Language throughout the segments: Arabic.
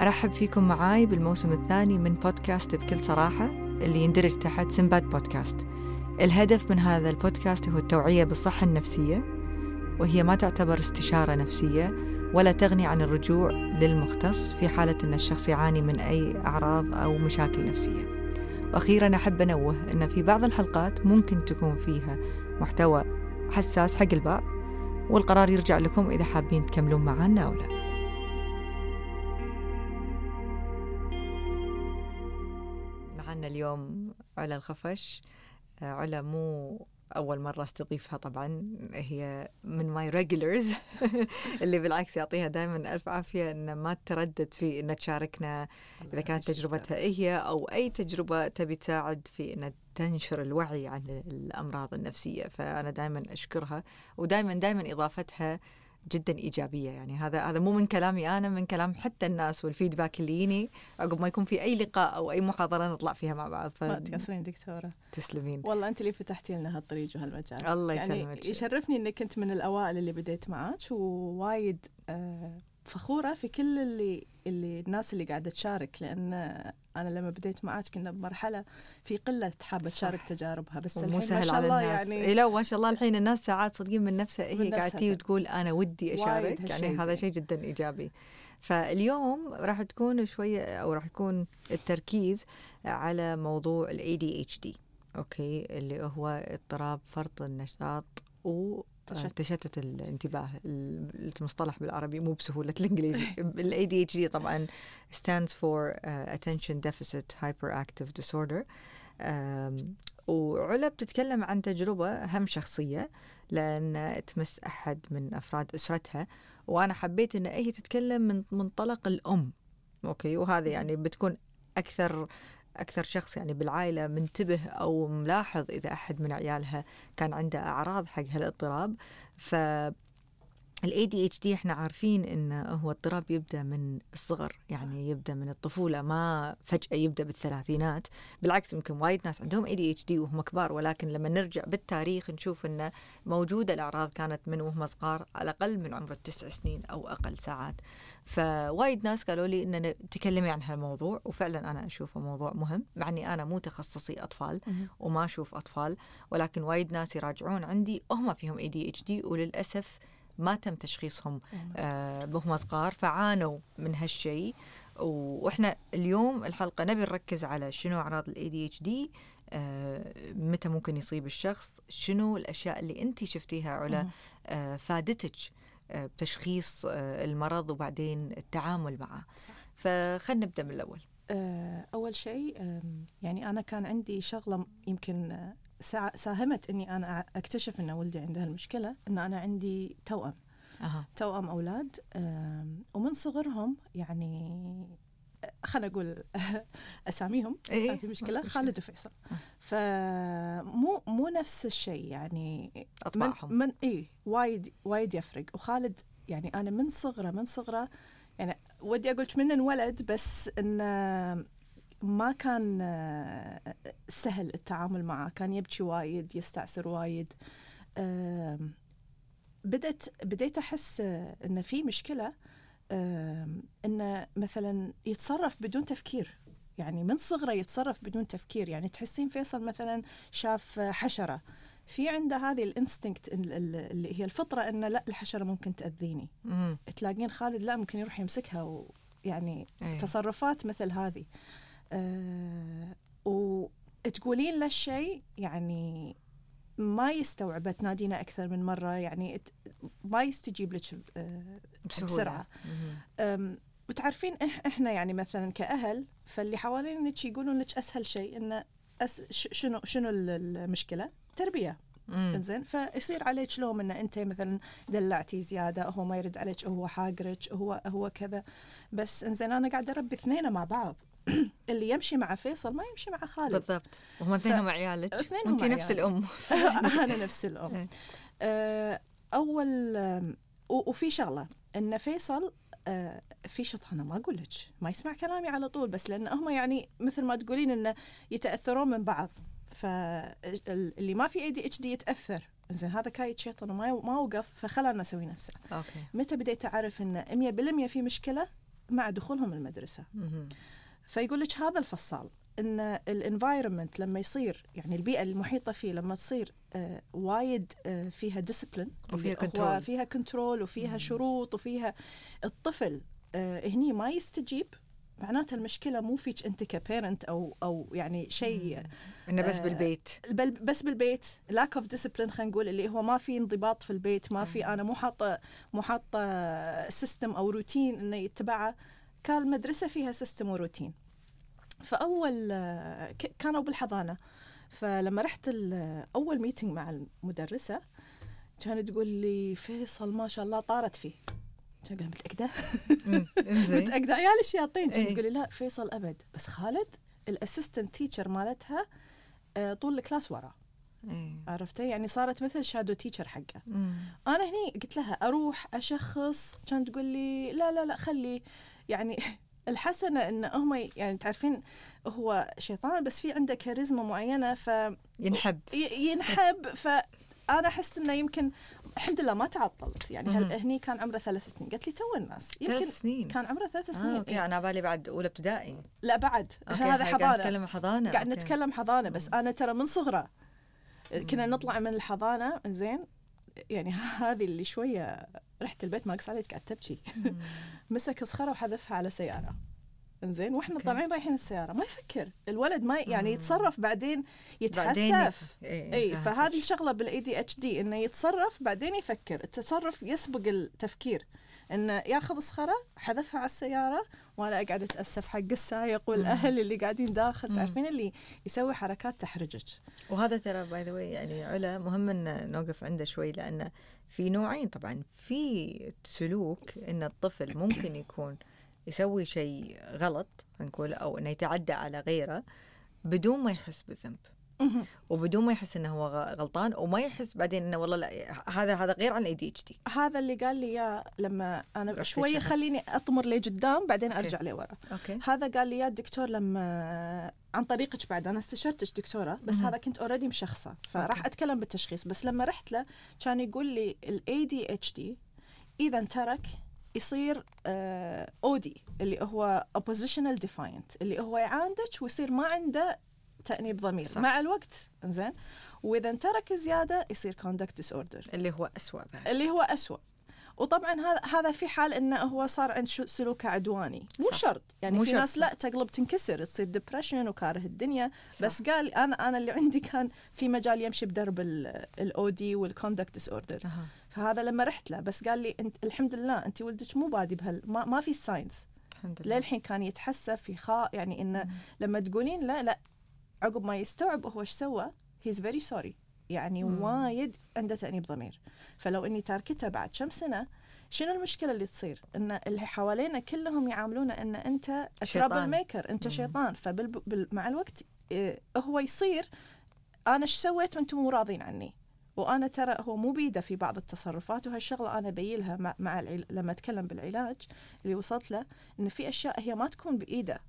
أرحب فيكم معاي بالموسم الثاني من بودكاست بكل صراحة اللي يندرج تحت سنباد بودكاست. الهدف من هذا البودكاست هو التوعية بالصحة النفسية وهي ما تعتبر استشارة نفسية ولا تغني عن الرجوع للمختص في حالة أن الشخص يعاني من أي أعراض أو مشاكل نفسية. وأخيرا أحب أنوه أن في بعض الحلقات ممكن تكون فيها محتوى حساس حق البعض والقرار يرجع لكم إذا حابين تكملون معنا أو لا. اليوم علا الخفش. آه، علا مو أول مرة أستضيفها طبعا هي من my regulars اللي بالعكس يعطيها دائما ألف عافية أن ما تردد في أن تشاركنا إذا كانت تجربتها هي أو أي تجربة تبي تساعد في أن تنشر الوعي عن الأمراض النفسية. فأنا دائما أشكرها ودائما دائما إضافتها جدا إيجابية. يعني هذا هذا مو من كلامي أنا من كلام حتى الناس والفيدباك اللي يجيني عقب ما يكون في أي لقاء أو أي محاضرة نطلع فيها مع بعض. ف... ما تقصرين دكتورة. تسلمين. والله أنت اللي فتحتي لنا هالطريق وهالمجال. الله يعني يسلمك. يشرفني إنك كنت من الأوائل اللي بديت معاك ووايد آه فخورة في كل اللي اللي الناس اللي قاعدة تشارك لأن أنا لما بديت معاك كنا بمرحلة في قلة حابه تشارك تجاربها بس مو الحين سهل ما شاء على الله الناس. يعني إيه لا ما شاء الله الحين الناس ساعات صدقين من نفسها هي قاعدة نفسها تيجي وتقول أنا ودي أشارك. يعني هذا. شيء جدا إيجابي. فاليوم راح تكون شوية أو راح يكون التركيز على موضوع ال ADHD okay؟ اللي هو اضطراب فرط النشاط و تشتت. تشتت الانتباه ال- المصطلح بالعربي مو بسهولة الإنجليزي. ال ADHD طبعا stands for uh, Attention Deficit Hyperactive Disorder. Um, وعلا بتتكلم عن تجربة هم شخصية لأن تمس أحد من أفراد أسرتها وأنا حبيت أن هي تتكلم من منطلق الأم. أوكي؟ وهذا يعني بتكون أكثر أكثر شخص يعني بالعائلة منتبه أو ملاحظ إذا أحد من عيالها كان عنده أعراض حق هالاضطراب ف ال ADHD إحنا عارفين انه هو اضطراب يبدأ من الصغر يعني يبدأ من الطفولة ما فجأة يبدأ بالثلاثينات. بالعكس يمكن وايد ناس عندهم ADHD وهم كبار ولكن لما نرجع بالتاريخ نشوف انه موجودة الأعراض كانت من وهم صغار على الأقل من عمر التسع سنين أو أقل ساعات. فوايد ناس قالوا لي إن تكلمي عن هالموضوع وفعلا أنا اشوفه موضوع مهم مع إني أنا مو تخصصي أطفال. وما أشوف أطفال ولكن وايد ناس يراجعون عندي هم فيهم ADHD وللأسف ما تم تشخيصهم آه، وهم صغار فعانوا من هالشيء وإحنا اليوم الحلقة نبي نركز على شنو أعراض ال ADHD متى ممكن يصيب الشخص شنو الأشياء اللي انت شفتيها مهم. آه، فادتك آه، بتشخيص المرض وبعدين التعامل معه. فخلنا نبدأ من الأول أول شيء يعني أنا كان عندي شغلة م- يمكن ساهمت إني أنا أ- أكتشف إن ولدي عنده هالمشكلة إن أنا عندي توأم. أها. توأم أولاد آم، ومن صغرهم يعني آه، خلينا نقول أساميهم إيه، ما في في خالد وفيصل. فمو مو نفس الشيء يعني من اطباعهم من اي وايد وايد يفرق. وخالد يعني أنا من صغره من صغره يعني ودي أقول من انولد بس انه ما كان آه، سهل التعامل معه كان يبكي وايد يستعسر وايد. بدأت بديت أحس آه، إنه في مشكلة آم، إنه مثلا يتصرف بدون تفكير. يعني من صغره يتصرف بدون تفكير. يعني تحسين فيصل مثلا شاف حشرة. في عنده هذه الإنستنكت اللي هي الفطرة إنه لا الحشرة ممكن تأذيني. مم. تلاقين خالد لا ممكن يروح يمسكها ويعني إيه. تصرفات مثل هذه. أه وتقولين له الشيء يعني ما يستوعبه تنادينا أكثر من مرة يعني ما يستجيب لك آه، بسهولة. أم، وتعرفين إحنا يعني مثلا كأهل فاللي حوالينك يقولون لك أسهل شيء انه أس شنو شنو ال- المشكلة؟ تربية. إنزين فيصير عليك لوم إن أنت مثلا دلعتي زيادة هو ما يرد عليك هو حاقرك هو هو كذا بس إنزين أنا قاعدة أربي اثنين مع بعض اللي يمشي مع فيصل ما يمشي مع خالد. بالضبط. وهم اثنينهم عيالك. اثنينهم وانت نفس. الأم. أنا نفس الأم. إيه. آه، أول وفي شغلة. إن فيصل آه، في شط أنا ما أقول لك ما يسمع كلامي على طول بس لأن هم يعني مثل ما تقولين إنه يتأثرون من بعض. فاللي ما في ADHD يتأثر. زين هذا قاعد شيطان وما ما وقف فخلنا أسوي نفسه. أوكي. متى بديت أعرف إن 100% في مشكلة؟ مع دخولهم المدرسة. فيقول لك هذا الفصال إن ال environment لما يصير يعني البيئة المحيطة فيه لما تصير آه وايد آه فيها discipline وفيها control. فيها control وفيها شروط وفيها الطفل آه هني ما يستجيب معناته المشكلة مو فيك أنت ك parent أو أو يعني شيء إنه بس آه، بالبيت. بلى بس بالبيت. lack of discipline خلينا نقول اللي هو ما في انضباط في البيت ما في أنا مو حاطة مو حاطة system أو روتين إنه يتبعه. كان المدرسة فيها system و routine ك- كانوا بالحضانة. فلما رحت أول meeting مع المدرسة كانت تقول لي فيصل ما شاء الله طارت فيه. كان. إنزين. متاكده عيال الشياطين كانت إيه. تقول لي لا فيصل أبد. بس خالد ال assistant teacher مالتها آه، طول ال class ورا. إيه. عرفتي؟ يعني صارت مثل shadow teacher حقه. أنا هني قلت لها أروح أشخص. كانت تقول لي لا لا لا خلي. يعني الحسنة إن هم يعني تعرفين هو شيطان بس في عنده كاريزما معينة في ينحب. ينحب فانا أحس إنه يمكن الحمد لله ما تعطلت. يعني هل. هني كان عمره ثلاث سنين؟ قالت لي تو الناس. يمكن ثلاث سنين. كان عمره ثلاث آه سنين أوكي إيه. أنا بالي بعد أولى ابتدائي. لا بعد. أوكي، هذا هاي قاعد حضانة. نتكلم حضانة. قاعد. نتكلم حضانة بس أنا ترى من صغرة كنا نطلع من الحضانة زين يعني هذه اللي شوية رحت البيت ما عليك قاعد تبكي. مسك صخره وحذفها على سيارة إنزين وإحنا أوكي. طالعين رايحين السيارة ما يفكر الولد ما يعني. يتصرف بعدين يتحسف إيه، اي فهمتك. فهذه الشغلة بال ADHD إنه يتصرف بعدين يفكر التصرف يسبق التفكير انه ياخذ صخرة حذفها على السيارة وأنا أقعد أتأسف حق السايق والأهل اللي قاعدين داخل. تعرفين اللي يسوي حركات تحرجك وهذا ترى by the يعني على مهم إن نوقف عنده شوي لأن في نوعين طبعا. في سلوك إن الطفل ممكن يكون يسوي شيء غلط نقول أو إنه يتعدى على غيره بدون ما يحس بالذنب. وبدون ما يحس إنه هو غلطان وما يحس بعدين إنه والله لا هذا هذا غير عن ال ADHD هذا اللي قال لي إياه لما أنا شوية. خليني أطمر لقدام بعدين أوكي. أرجع لورا أوكي هذا قال لي إياه الدكتور لما عن طريقك بعد أنا استشرتك دكتوره بس. هذا كنت already مشخصة فراح أوكي. أتكلم بالتشخيص بس لما رحت له كان يقول لي ال ADHD إذا ترك يصير OD اللي هو oppositional defiant اللي هو يعاندك ويصير ما عنده تأنيب ضمير صح. مع الوقت إنزين وإذا ترك زيادة يصير conduct disorder اللي هو أسوأ بعد اللي هو أسوأ وطبعا هذا هذا في حال إنه هو صار عند سلوكه عدواني مو. شرط يعني مو في شرط. ناس لا تقلب تنكسر تصير depression وكاره الدنيا صح. بس قال أنا أنا اللي عندي كان في مجال يمشي بدرب ال OD وال conduct disorder. فهذا لما رحت له بس قال لي انت الحمد لله أنت ولدك مو بادي بهال ما, ما في signs الحمد لله للحين كان يتحسف يخاء يعني إنه. لما تقولين لا لا عقب ما يستوعب هو إيش سوى he's very sorry يعني مم. وايد عنده تأنيب ضمير. فلو إني تاركته بعد كم سنة شنو المشكلة اللي تصير؟ إن اللي حوالينا كلهم يعاملونه إن أنت شيطان. trouble maker أنت مم. شيطان. فمع الوقت إيه، هو يصير أنا إيش سويت؟ وأنتم مو راضين عني. وأنا ترى هو مو بيده في بعض التصرفات وهالشغله أنا بيلها مع, مع العل... لما أتكلم بالعلاج اللي وصلت له إن في أشياء هي ما تكون بإيده.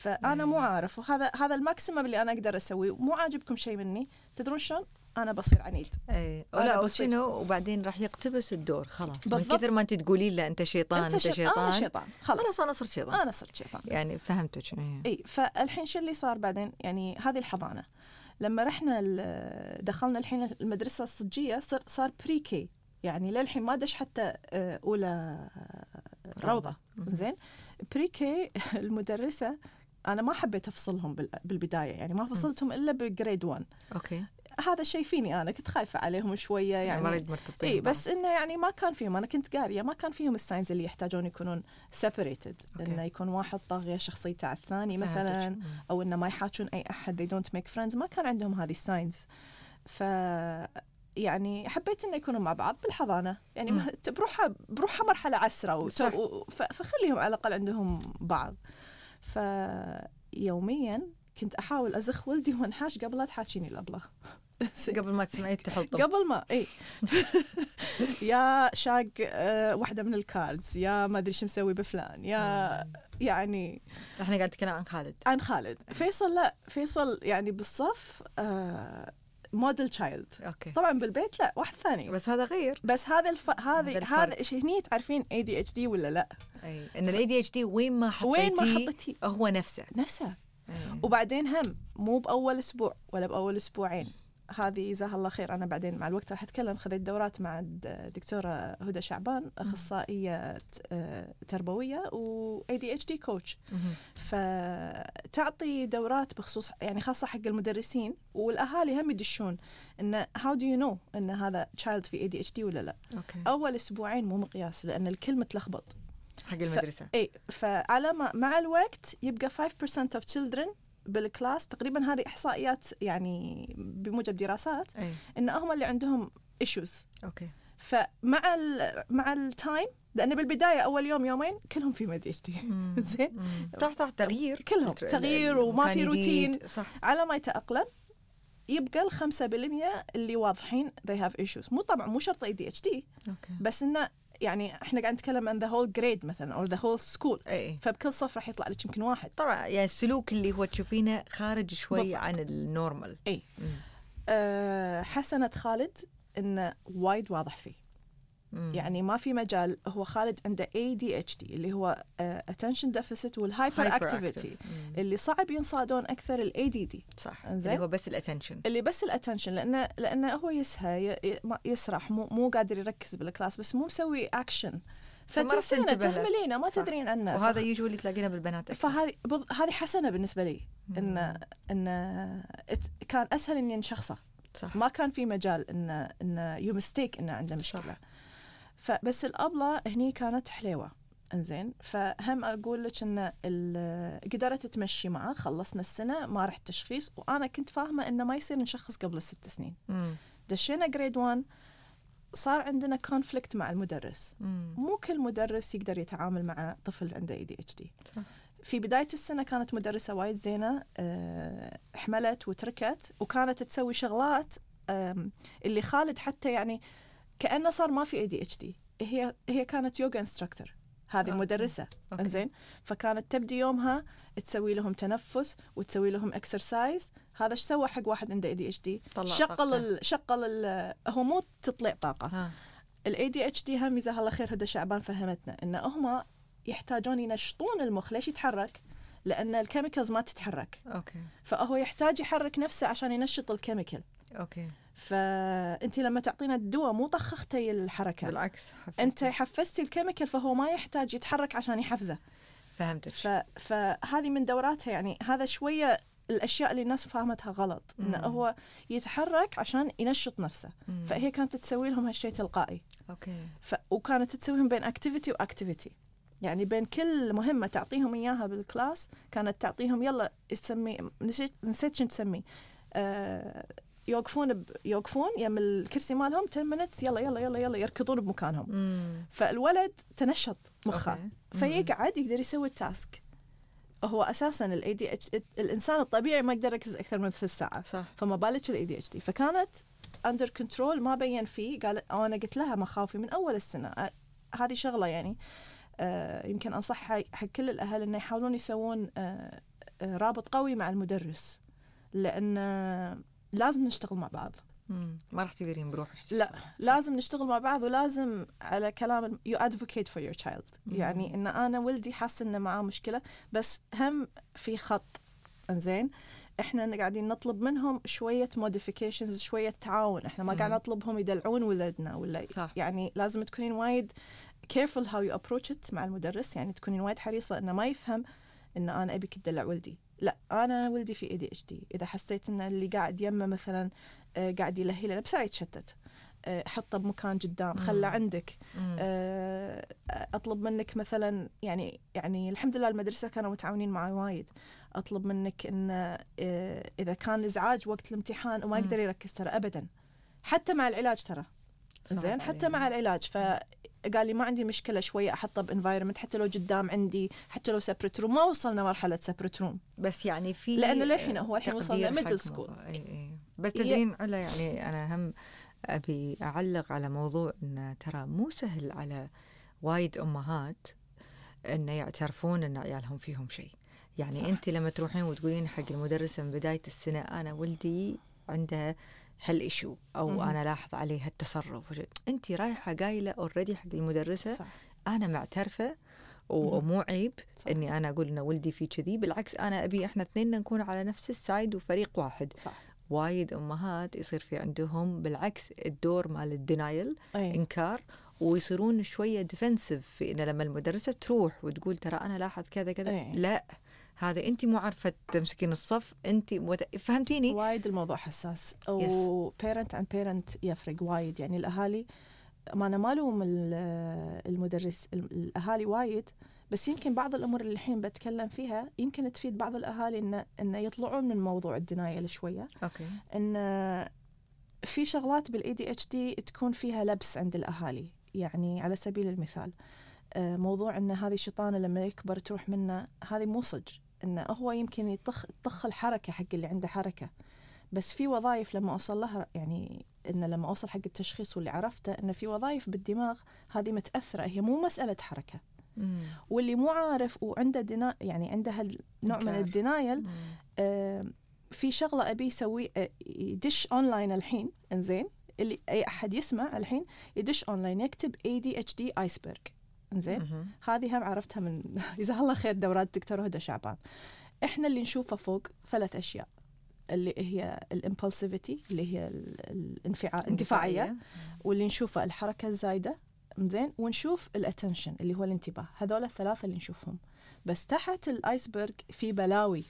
فأنا مو. عارف وهذا هذا ال maximum اللي أنا أقدر أسويه. مو عاجبكم شيء مني؟ تدرون شلون؟ أنا بصير عنيد. اي لا وشنو؟ وبعدين راح يقتبس الدور خلاص. من بالضبط. كثر ما أنت تقولين له أنت شيطان أنت, شيط- شيطان أنا شيطان خلاص. خلاص أنا صرت شيطان. أنا صرت شيطان. يعني فهمتك. إي فالحين شو اللي صار بعدين؟ يعني هذه الحضانة. لما رحنا دخلنا الحين المدرسة الصجية صار صار pre-K يعني للحين ما دش حتى آه، أولى روضة. زين؟ pre-K المدرسة أنا ما حبيت أفصلهم بال- بالبداية يعني ما فصلتهم إلا ب grade 1 أوكي. هذا شيء فيني أنا كنت خايفة عليهم شوية يعني يعني مريض مرتبطين إي. بس إنه يعني ما كان فيهم أنا كنت قارية ما كان فيهم ال signs اللي يحتاجون يكونون separated. إنه يكون واحد طاغية شخصيته على الثاني. مثلا. أو إنه ما يحاكون أي أحد they don't make friends. ما كان عندهم هذه ال signs ف يعني حبيت إنه يكونوا مع بعض بالحضانة. يعني بروحها بروحها مرحلة عسرة فخليهم على الأقل عندهم بعض. فيوميا كنت أحاول أزخ ولدي وانحاش قبل لا تحاكيني الأبلة. قبل ما تسمعي التحلطم قبل ما إي. يا شاق آه، واحدة من ال cards يا ما أدري شو مسوي بفلان يا يعني إحنا قاعد نتكلم عن خالد. عن خالد. فيصل لا فيصل يعني بالصف آه model child okay. طبعا بالبيت لا واحد ثاني. بس هذا غير. بس هذا الف... هذا هذه. هذا هني تعرفين ADHD ولا لا؟ أي إن ال ADHD وين ما حطيتيه وين ما حطيتيه. هو نفسه. نفسه. أي. وبعدين هم مو بأول أسبوع ولا بأول أسبوعين. هذه جزاها الله خير. أنا بعدين مع الوقت راح أتكلم. خذيت دورات مع الدكتورة هدى شعبان أخصائية آه، تربوية و ADHD coach. فتعطي دورات بخصوص يعني خاصة حق المدرسين والأهالي هم يدشون انه how do you know إن هذا child في ADHD ولا لا. Okay. أول أسبوعين مو مقياس لأن الكل متلخبط حق المدرسة. اي فعلى ما مع الوقت يبقى 5% of children بالكلاس تقريبا هذه إحصائيات يعني بموجب دراسات أي. إن هم اللي عندهم issues okay. فمع ال مع ال time لأن بالبداية أول يوم يومين كلهم في ADHD. زين. تحت تحت تغيير. كلهم تغيير وما في. روتين. صح. على ما يتأقلم يبقى ال 5% اللي واضحين they have issues. مو طبعا مو شرط ADHD بس إنه يعني إحنا قاعد نتكلم عن the whole grade مثلا أو the whole school فبكل صف راح يطلع لك يمكن واحد. طبعا يعني السلوك اللي هو تشوفينه خارج شوي بالضبط. عن النورمال إي. مم. أه حسنة خالد انه وايد واضح فيه. مم. يعني ما في مجال هو خالد عنده ADHD اللي هو uh, attention deficit وال hyperactivity. اللي صعب ينصادون أكثر ال ADD صح إنزين. اللي هو بس ال attention اللي بس ال attention لأنه لأنه هو يسهى يسرح مو مو قادر يركز بالكلاس بس مو مسوي اكشن فتنسينا. تهملينه ما صح. تدرين عنه وهذا فخ- يوجولي تلاقينا بالبنات. فهذه بض- هذه حسنة بالنسبة لي إن. إن كان أسهل إني نشخصه صح ما كان في مجال إن إن يو ميستيك إنه عنده مشكلة صح. فبس الأبلة هني كانت حليوة إنزين فهم أقول لك إن قدرت تمشي معه خلصنا السنة ما رحت تشخيص وأنا كنت فاهمة إنه ما يصير نشخص قبل الست سنين مم. دشينا grade 1 صار عندنا conflict مع المدرس مم. مو كل مدرس يقدر يتعامل مع طفل عنده ADHD. في بداية السنة كانت مدرسة وايد زينة آه، حملت وتركت وكانت تسوي شغلات اللي خالد حتى يعني كأنه صار ما في ADHD هي هي كانت yoga instructor هذه okay. المدرسة. إنزين. فكانت تبدي يومها تسوي لهم تنفس وتسوي لهم exercise هذا إيش سوى؟ حق واحد عنده ADHD طاقته. ال شغل ال هو مو تطلع طاقة. ال ADHD هم جزاها الله خير هدى شعبان فهمتنا. إن هم يحتاجون ينشطون المخ. ليش يتحرك؟ لأن ال chemicals ما تتحرك. Okay. فهو يحتاج يحرك نفسه عشان ينشط ال chemical okay. فانت لما تعطينا الدواء مو طخختي الحركة. بالعكس حفزت. أنت حفزتي ال chemical فهو ما يحتاج يتحرك عشان يحفزه. فهمتك. ف... فهذه من دوراتها يعني هذا شوية الأشياء اللي الناس فاهمتها غلط إنه مم. هو يتحرك عشان ينشط نفسه. مم. فهي كانت تسوي لهم هالشيء تلقائي. Okay. ف... وكانت تسويهم بين activity و activity يعني بين كل مهمة تعطيهم إياها بالكلاس كانت تعطيهم يلا تسمي نسيت نسيت شو تسمي. آه يوقفون ب... يوقفون يم الكرسي مالهم 10 minutes يلا يلا يلا يلا يركضون بمكانهم. مم. فالولد تنشط مخه. فيقعد يقدر يسوي ال task. هو أساسا ال ADH الإنسان الطبيعي ما يقدر يركز أكثر من ثلث ساعه صح. فما بالك ال ADHD فكانت under control ما بين فيه. قال أنا قلت لها مخاوفي من أول السنة. هذه شغلة يعني. آه يمكن أنصح حق كل الأهل إنه يحاولون يسوون آه رابط قوي مع المدرس. لأن لازم نشتغل مع بعض مم. ما راح تقدرين بروحك لا لازم نشتغل مع بعض ولازم على كلام you advocate for your child. يعني إن أنا ولدي حاسه إنه معاه مشكلة بس هم في خط إنزين إحنا قاعدين نطلب منهم شوية modifications شوية تعاون إحنا ما قاعد. نطلبهم يدلعون ولدنا ولا صح. يعني لازم تكونين وايد careful how you approach it مع المدرس يعني تكونين وايد حريصة إنه ما يفهم إن أنا أبيك تدلع ولدي لا أنا ولدي في ADHD إذا حسيت إن اللي قاعد يمه مثلا آه، قاعد يلهي له بسرعة يتشتت آه، حطه بمكان قدام خله. عندك. آه، أطلب منك مثلا يعني يعني الحمد لله المدرسة كانوا متعاونين معي وايد أطلب منك إن إذا كان ازعاج وقت الامتحان وما. يقدر يركز ترى ابدا حتى مع العلاج ترى زين حتى. مع العلاج فقال لي ما عندي مشكلة شوية احطه ب environment حتى لو قدام عندي حتى لو separate room ما وصلنا مرحلة separate room بس يعني في لأن للحين هو الحين وصلنا school. موضوع- إي إي بس تدرين علا يعني أنا هم أبي أعلق على موضوع إن ترى مو سهل على وايد أمهات إن يعترفون إن عيالهم فيهم شيء يعني. صح. انت لما تروحين وتقولين حق المدرسة من بداية السنة أنا ولدي عنده هال issue أو مهم. أنا لاحظ عليه هالتصرف. أنت رايحة قايلة already حق المدرسة صح. أنا معترفة ومو عيب صح. إني أنا أقول إن ولدي في كذي بالعكس أنا أبي إحنا اثنين نكون على نفس ال side وفريق واحد. صح. وايد أمهات يصير في عندهم بالعكس الدور مال ال denial أي. إنكار ويصيرون شوية defensive في انه لما المدرسة تروح وتقول ترى أنا لاحظ كذا كذا إيه. لا. هذا انت مو عارفة تمسكين الصف انت مت... فهمتيني؟ وايد الموضوع حساس. و parent and parent يفرق وايد. يعني الأهالي ما أنا ما ألوم ال- المدرس ال- الأهالي وايد بس يمكن بعض الأمور اللي الحين بتكلم فيها يمكن تفيد بعض الأهالي ان إن يطلعون من موضوع ال denial شوية. okay. إن في شغلات بال ADHD تكون فيها لبس عند الأهالي يعني على سبيل المثال آه، موضوع إن هذه شيطانه لما يكبر تروح منه هذه مو صج إنه هو يمكن يطخ تطخ الحركة حق اللي عنده حركة بس في وظائف لما أوصل لها يعني إن لما أوصل حق التشخيص واللي عرفته إن في وظائف بالدماغ هذه متأثرة هي مو مسألة حركة مم. واللي مو عارف وعنده دنا يعني عنده هالنوع من. ال denial. آه، في شغلة أبي يسوي آه، يدش اونلاين الحين إنزين اللي أي أحد يسمع الحين يدش اونلاين يكتب ADHD iceberg إنزين؟ مهم. هذه هم عرفتها من جزاها الله خير دورات الدكتور هدى شعبان. إحنا اللي نشوفه فوق ثلاث أشياء اللي هي ال impulsivity اللي هي ال- الانفعال الاندفاعيه واللي نشوفه الحركة الزايدة زين ونشوف ال attention اللي هو الانتباه. هذول الثلاثة اللي نشوفهم. بس تحت ال iceberg في بلاوي.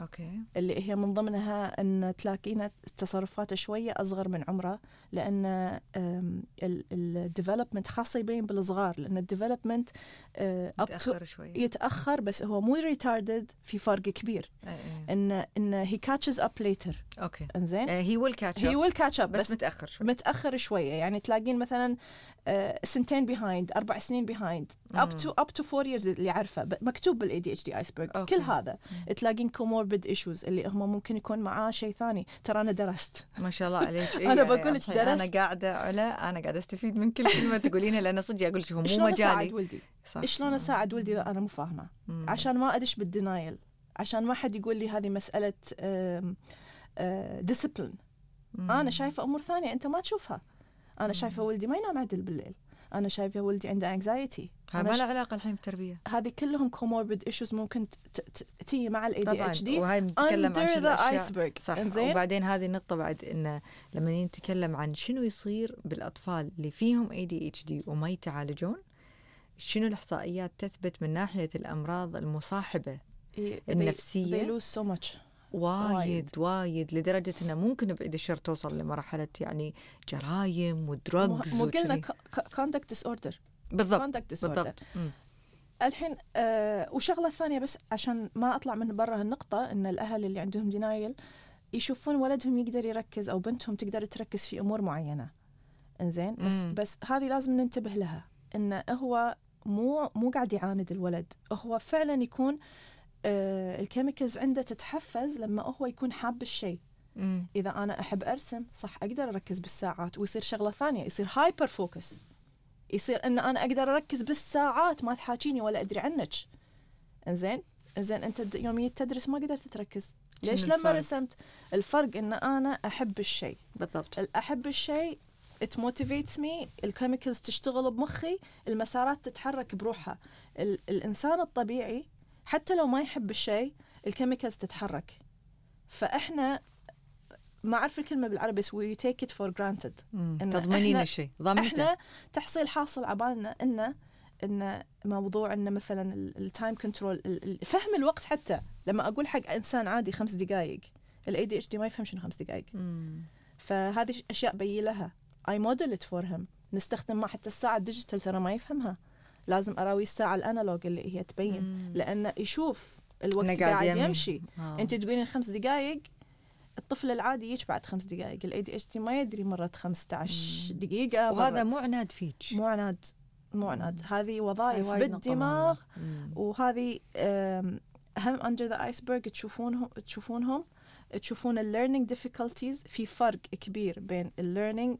okay. اللي هي من ضمنها أن تلاقينا تصرفاته شوية أصغر من عمره لأن ال development خاصة يبين بالصغار لأن ال development متأخر شوي يتأخر بس هو مو retarded في فرق كبير. إيه، إيه. إن إن he catches up later okay. إنزين؟ he will catch he will catch up بس, بس متأخر شوي متأخر شوية. يعني تلاقين مثلا آه، سنتين behind أربع سنين behind up to up to four years اللي عارفه مكتوب بال ADHD iceberg okay. كل هذا. تلاقين comorbid issues اللي هم ممكن يكون معاه شيء ثاني. ترى أنا درست. ما شاء الله عليك. أنا بقول لك أنا درست. قاعدة علا أنا قاعدة أستفيد من كل كلمة تقولينها لأن صدق أقول لك هو مو شلون أساعد مجالي ولدي؟ شلون أساعد ولدي؟ اذا أنا مو فاهمة؟ عشان ما أدش بال denial عشان ما حد يقول لي هذه مسألة discipline مم. أنا شايفة أمور ثانية أنت ما تشوفها. أنا شايفة ولدي ما ينام عدل بالليل. أنا شايفة ولدي عنده anxiety ما له علاقة الحين بالتربية. هذه كلهم comorbid issues ممكن ت- ت- تيجي مع ال ADHD وهاي نتكلم عن الأشياء- iceberg. صح إنزين؟ وبعدين هذه النقطة بعد إنه لما نتكلم عن شنو يصير بالأطفال اللي فيهم ADHD وما يتعالجون شنو الإحصائيات تثبت من ناحية الأمراض المصاحبة they النفسية؟ lose so much. وايد وايد. لدرجة إنه ممكن بعد الشر توصل لمرحلة يعني crime مو و drugs مو قلنا conduct disorder بالضبط conduct disorder. الحين آه وشغلة ثانية بس عشان ما أطلع من برا هالنقطة إن الأهل اللي عندهم denial يشوفون ولدهم يقدر يركز أو بنتهم تقدر تركز في أمور معينة. إنزين؟ بس مم. بس هذه لازم ننتبه لها انه هو مو مو قاعد يعاند الولد. هو فعلا يكون آه ال chemicals عنده تتحفز لما هو يكون حاب الشيء. مم. إذا أنا أحب أرسم صح أقدر أركز بالساعات ويصير شغلة ثانية يصير hyper focus يصير إن أنا أقدر أركز بالساعات ما تحاكيني ولا أدري عنك. إنزين؟ إنزين أنت يوم تدرس ما قدرت تركز. ليش لما الفرق؟ رسمت؟ الفرق إن أنا أحب الشيء. بالضبط. ال- أحب الشيء it motivates me ال chemicals تشتغل بمخي المسارات تتحرك بروحها. ال- الإنسان الطبيعي حتى لو ما يحب الشيء ال chemicals تتحرك. فإحنا ما أعرف الكلمة بالعربي بس it for granted. مم. إن تضمنين الشيء. ضمنته إحنا تحصيل حاصل عبالنا إنه ان موضوع إنه مثلا ال time control فهم الوقت حتى. لما أقول حق إنسان عادي خمس دقائق ال ADHD ما يفهم شنو خمس دقائق. فهذه أشياء بيي لها. I model it for him نستخدم ما حتى الساعة ال digital ترى ما يفهمها. لازم أراوي الساعة ال analog اللي هي تبين مم. لأنه يشوف الوقت قاعد, يمي. يمشي آه. أنت تقولين خمس دقائق الطفل العادي يجي بعد خمس دقائق ال ADHD ما يدري مرت 15 مم. دقيقة وهذا مرت. مو عناد فيك مو عناد مو عناد هذه وظائف بالدماغ. وهذه هم under the iceberg تشوفونهم تشوفونهم تشوفون ال learning difficulties في فرق كبير بين ال learning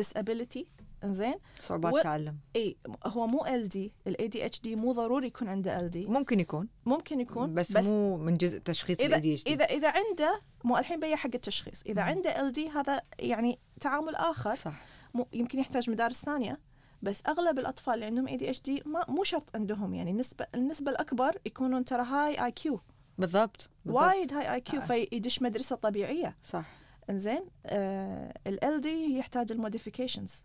disability إنزين؟ صعوبات و- تعلم. إي هو مو LD ال ADHD مو ضروري يكون عنده LD ممكن يكون. ممكن يكون بس, بس مو من جزء تشخيص ال ADH إذا إذا عنده مو الحين بيا حق التشخيص. إذا مم. عنده LD هذا يعني تعامل آخر. صح. مو يمكن يحتاج مدارس ثانية. بس أغلب الأطفال اللي عندهم ADHD ما مو شرط عندهم يعني النسبة النسبة الأكبر يكونون ترى high IQ بالضبط, بالضبط. وايد high IQ آه. فيدش مدرسة طبيعية. صح. إنزين آه LD يحتاج ال modifications.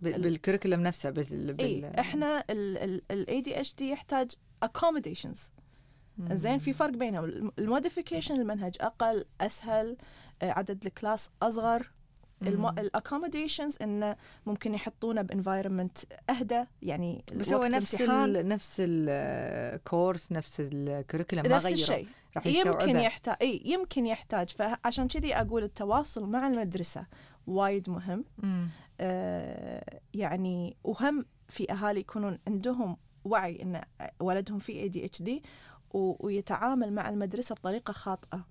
بال curriculum نفسه بال... بال... اي إحنا ال ADHD يحتاج accommodations مم. زين في فرق بينهم ال modification المنهج أقل أسهل آه، عدد ال class أصغر. ال accommodations انه ممكن يحطونه ب environment أهدى يعني بس هو نفس الامتحان ال... نفس ال course نفس ال curriculum ما نفس غيره الشيء راح يمكن. يحتاج إي يمكن يحتاج فعشان كذي أقول التواصل مع المدرسة وايد مهم مم. آه، يعني وهم في أهالي يكونون عندهم وعي إن ولدهم في ADHD ويتعامل مع المدرسة بطريقة خاطئة.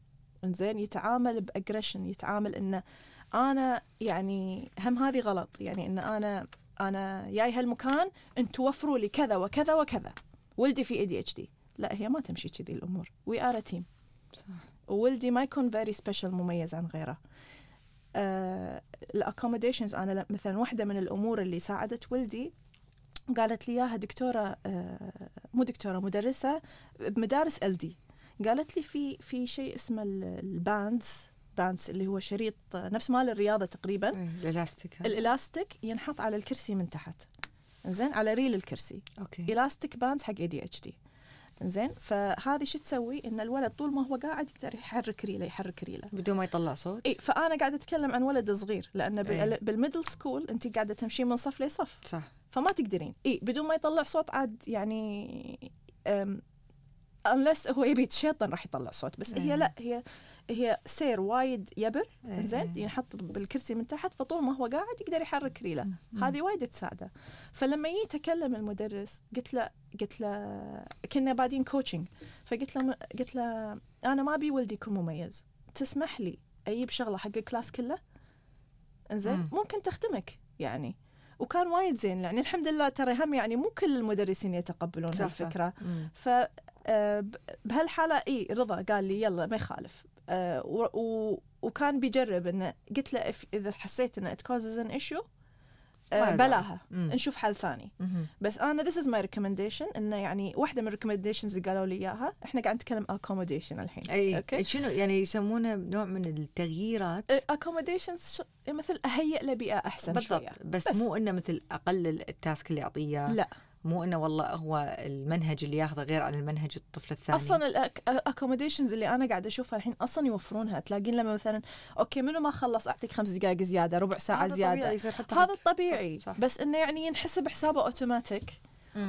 زين يتعامل ب aggression يتعامل انه أنا يعني هم هذه غلط. يعني إن أنا أنا جاي هالمكان أنتم وفروا لي كذا وكذا وكذا. ولدي في ADHD لا هي ما تمشي كذي الأمور. we are team صح. وولدي ما يكون very special مميز عن غيره. ال accommodations أنا ل- مثلا واحدة من الأمور اللي ساعدت ولدي قالت لي إياها دكتورة آه، مو دكتورة مدرسة بمدارس ال دي قالت لي في في شيء اسمه ال- ال bands bands اللي هو شريط آه، نفس مال الرياضة تقريبا. إيه، ال elastic. ال elastic ينحط على الكرسي من تحت. زين؟ على ريل الكرسي. أوكي. elastic bands حق ADHD زين؟ فهذه شو تسوي؟ إن الولد طول ما هو قاعد يقدر يحرك ريله يحرك ريله. بدون ما يطلع صوت؟ إي فأنا قاعدة أتكلم عن ولد صغير لأن إيه. بال middle school أنت قاعدة تمشين من صف لصف. صح. فما تقدرين. إي بدون ما يطلع صوت عاد يعني unless هو يبي يتشيطن راح يطلع صوت بس إيه. هي لا هي هي سير وايد يبر إيه، زين إيه. ينحط بالكرسي من تحت فطول ما هو قاعد يقدر يحرك ريله مم. هذه وايد تساعده فلما يجي يتكلم المدرس قلت له قلت له كنا بادين coaching فقلت له قلت له أنا ما أبي ولدي يكون مميز تسمح لي أجيب شغلة حق ال class كله إنزين مم. ممكن تخدمك يعني وكان وايد زين يعني الحمد لله ترى هم يعني مو كل المدرسين يتقبلون. هالفكرة مم. آه، بهالحالة إي رضا قال لي يلا ما يخالف. آه، و- وكان بيجرب إنه قلت له if- إذا حسيت انه it causes an issue آه،. بلاها. مم. نشوف حل ثاني. مهم. بس أنا this is my recommendation إنه يعني واحدة من ال recommendations اللي قالوا لي إياها. إحنا قاعد نتكلم accommodation الحين. أي أوكي؟ شنو يعني يسمونه نوع من التغييرات؟ accommodations ش- مثل أهيئ له بيئه أحسن بالضبط. بس, بس. مو إنه مثل اقلل ال task اللي يعطيه لا. مو إنه والله هو المنهج اللي ياخذه غير عن المنهج الطفل الثاني. أصلا ال accommodations اللي أنا قاعدة أشوفها الحين أصلا يوفرونها. تلاقين لما مثلا أوكي منو ما خلص؟ أعطيك خمس دقائق زيادة ربع ساعة هذا زيادة. طبيعي يصير حتى هذا الطبيعي صح، صح. بس إنه يعني ينحسب حسابه اوتوماتيك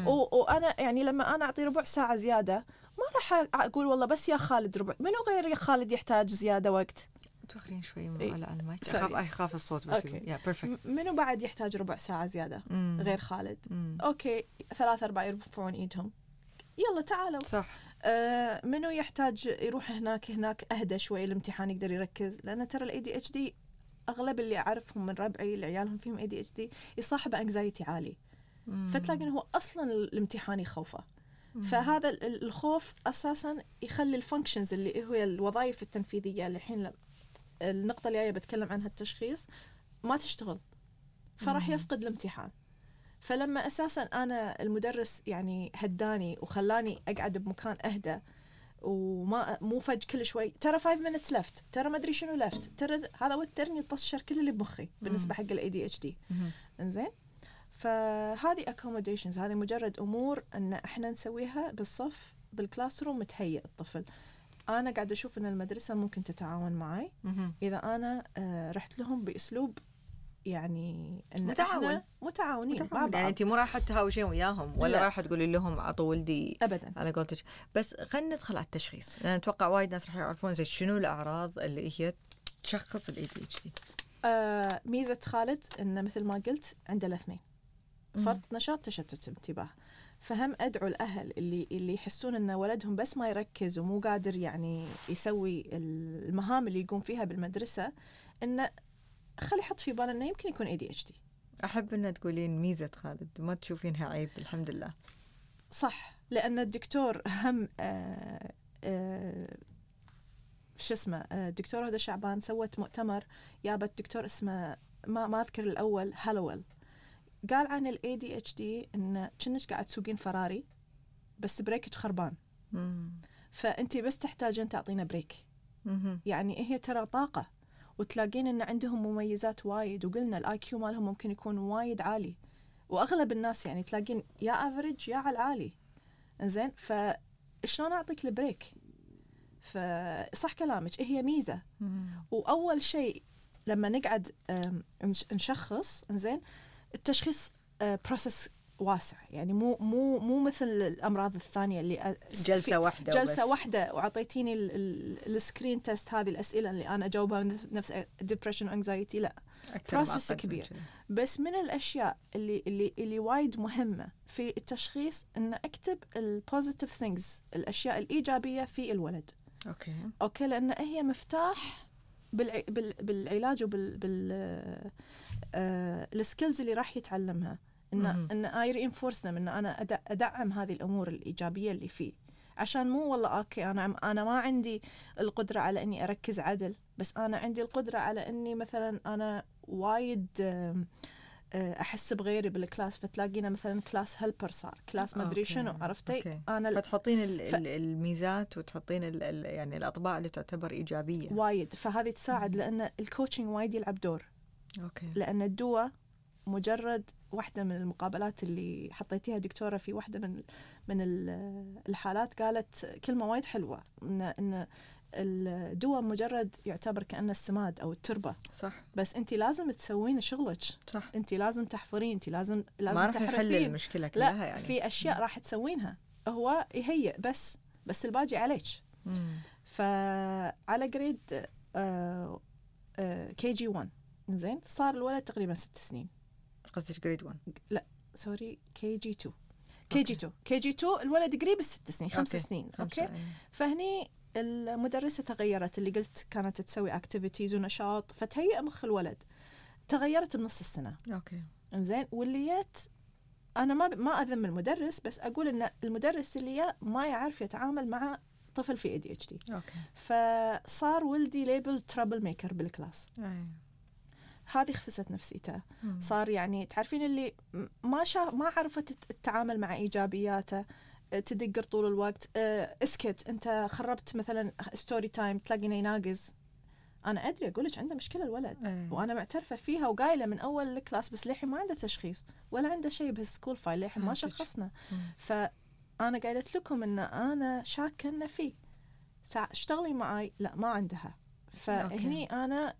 وأنا يعني لما أنا أعطي ربع ساعة زيادة ما راح أقول والله بس يا خالد ربع. منو غير يا خالد يحتاج زيادة وقت؟ توخرين شوي. على المايك. اخاف أخاف الصوت بس. يا perfect منو بعد يحتاج ربع ساعة زيادة؟ غير خالد. أوكي ثلاثة أربعة يرفعون إيدهم. يلا تعالوا. صح. آه منو يحتاج يروح هناك؟ هناك أهدى شوي الامتحان يقدر يركز. لأن ترى ال ADHD أغلب اللي أعرفهم من ربعي اللي عيالهم فيهم ADHD يصاحب anxiety عالي. مم. فتلاقي إنه هو أصلا الامتحان يخوفه. مم. فهذا ال- ال- الخوف أساسا يخلي ال functions اللي هو الوظائف التنفيذية اللي الحين النقطة اللي جاية بتكلم عنها التشخيص ما تشتغل. فراح. يفقد الامتحان. فلما أساسا أنا المدرس يعني هداني وخلاني أقعد بمكان أهدى وما مو فج كل شوي ترى 5 minutes left ترى ما أدري شنو left ترى هذا وترني طشر كل اللي بمخي بالنسبة حق ال ADHD. إنزين؟ فهذه accommodations هذه مجرد أمور إن إحنا نسويها بالصف بال classroom متهيئ الطفل. أنا قاعدة أشوف إن المدرسة ممكن تتعاون معي. إذا أنا آه، رحت لهم بأسلوب يعني إن متعاون. متعاونين مع متعاون. يعني بعض انت مو رايحة تهاوشين وياهم ولا لا. رايحة تقولي لهم عطوا ولدي ابدا على قولتك بس خلينا ندخل على التشخيص لأن أتوقع وايد ناس راح يعرفون زي شنو الأعراض اللي هي تشخص ال ADHD ميزة خالد انه مثل ما قلت عنده الاثنين. فرط نشاط تشتت انتباه فهم أدعو الأهل اللي اللي يحسون إن ولدهم بس ما يركز ومو قادر يعني يسوي المهام اللي يقوم فيها بالمدرسة انه خلي يحط في باله إنه يمكن يكون ADHD أحب ان تقولين ميزة خالد ما تشوفينها عيب الحمد لله. صح لأن الدكتور هم آه آه شو اسمه آه، الدكتور هدى شعبان سوت مؤتمر جابت دكتور اسمه ما ما أذكر الأول هالويل قال عن ال ADHD إن كأنك قاعد تسوقين فراري بس ال brake خربان. مم. فأنت بس تحتاجين تعطينا brake. يعني هي ترى طاقة وتلاقين إن عندهم مميزات وايد وقلنا ال IQ مالهم ممكن يكون وايد عالي. وأغلب الناس يعني تلاقين يا average يا على العالي. إنزين؟ فشلون أعطيك ال brake؟ فصح كلامك هي ميزة. مم. وأول شيء لما نقعد نشخص إنزين؟ التشخيص process واسع. يعني مو مو مو مثل الأمراض الثانية اللي في- جلسة واحدة جلسة وبس. واحدة. وأعطيتيني ال- ال- ال screen test هذه الأسئلة اللي أنا أجاوبها نفس depression anxiety لا أكثر process معقد من كبير. بس من الأشياء اللي اللي اللي وايد مهمة في التشخيص إن أكتب ال positive things الأشياء الإيجابية في الولد. Okay. Okay لأن هي مفتاح بالع... بال... بالعلاج وبال بال آه... ال skills اللي راح يتعلمها إن. إن I reinforce إن أنا أد... أدعم هذه الأمور الإيجابية اللي فيه عشان مو والله okay أنا أنا ما عندي القدرة على إني أركز عدل بس أنا عندي القدرة على إني مثلا أنا وايد آه، أحس بغيري بال class فتلاقينا مثلا class helper صار class ما أدري. شنو عرفتي okay. أنا فتحطين ال ف- ال الميزات وتحطين ال يعني الأطباع اللي تعتبر إيجابية وايد فهذه تساعد لأن ال coaching وايد يلعب دور okay لأن الدواء مجرد واحدة من المقابلات اللي حطيتيها دكتورة في واحدة من من ال- الحالات قالت كلمة وايد حلوة إن إن الدواء مجرد يعتبر كأنه السماد أو التربة. صح. بس أنت لازم تسوين شغلك. صح. أنت لازم تحفرين أنت لازم لازم ما راح يحل المشكلة كلها لا يعني. في أشياء راح تسوينها. هو يهيئ بس بس الباقي عليك. فعلى grade KG 1 زين صار الولد تقريبا ست سنين. قصدك grade 1 sorry KG 2 KG 2 KG 2 الولد قريب الست سنين خمس okay. سنين. Okay. فهني المدرسة تغيرت اللي قلت كانت تسوي activities ونشاط فتهيئ مخ الولد. تغيرت بنص السنة. Okay. إنزين واللي جت أنا ما ما أذم المدرس بس أقول إن المدرس اللي جا ما يعرف يتعامل مع طفل في ADHD okay. فصار ولدي label trouble maker بال class. هذه خفست نفسيته. مم. صار يعني تعرفين اللي ما شاف ما عرفت تتعامل مع إيجابياته. تدقر طول الوقت. أه، اسكت. انت خربت مثلا story time تلاقينه يناقز أنا أدري أقول لك عنده مشكلة الولد. أي. وأنا معترفة فيها وقايلة من أول ال class بس للحين ما عنده تشخيص ولا عنده شيء بهال school file للحين ما. شخصنا. فأنا قايلت لكم إن أنا شاكة إنه فيه اشتغلي معاي. لا ما عندها. فهني أنا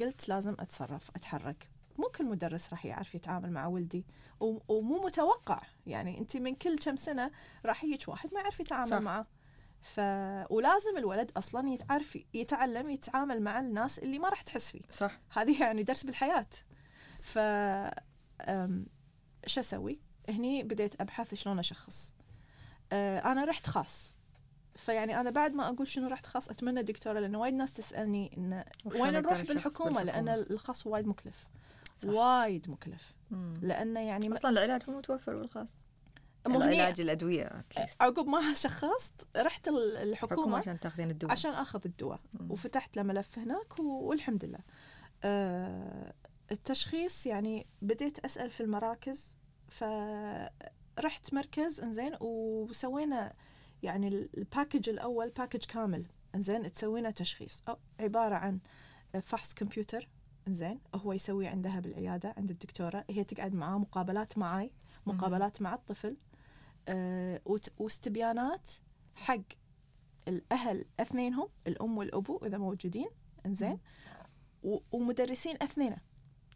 قلت لازم أتصرف أتحرك. مو كل مدرس راح يعرف يتعامل مع ولدي ومو متوقع يعني انت من كل كم سنة راح يجيك واحد ما يعرف يتعامل صح. معه ف ولازم الولد أصلا يتعرف يتعلم يتعامل مع الناس اللي ما راح تحس فيه صح هذه يعني درس بالحياة ف شو أسوي؟ هني بديت أبحث شلون أشخص أه، أنا رحت خاص فيعني أنا بعد ما أقول شنو رحت خاص أتمنى دكتورة لأنه وايد ناس تسألني إنه وشلون وين نروح الشخص بالحكومة بالحكومة؟ الخاص وايد مكلف. وايد مكلف. مم. لأنه يعني أصلا العلاج مو متوفر بالخاص. العلاج الأدوية. عقب ما شخصت رحت ال- حكومه الحكومة عشان تاخذين الدواء. عشان آخذ الدواء. وفتحت له ملف هناك والحمد لله. آه التشخيص يعني بديت أسأل في المراكز فرحت مركز إنزين وسوينا يعني ال- ال package الأول package كامل. إنزين تسوينا تشخيص. عبارة عن فحص كمبيوتر. انزين هو يسوي عندها بالعيادة عند الدكتورة. هي تقعد معاه مقابلات معاي مقابلات مع الطفل. آه وت- واستبيانات حق الأهل أثنينهم الأم والأبو إذا موجودين. إنزين. ومدرسين أثنينه.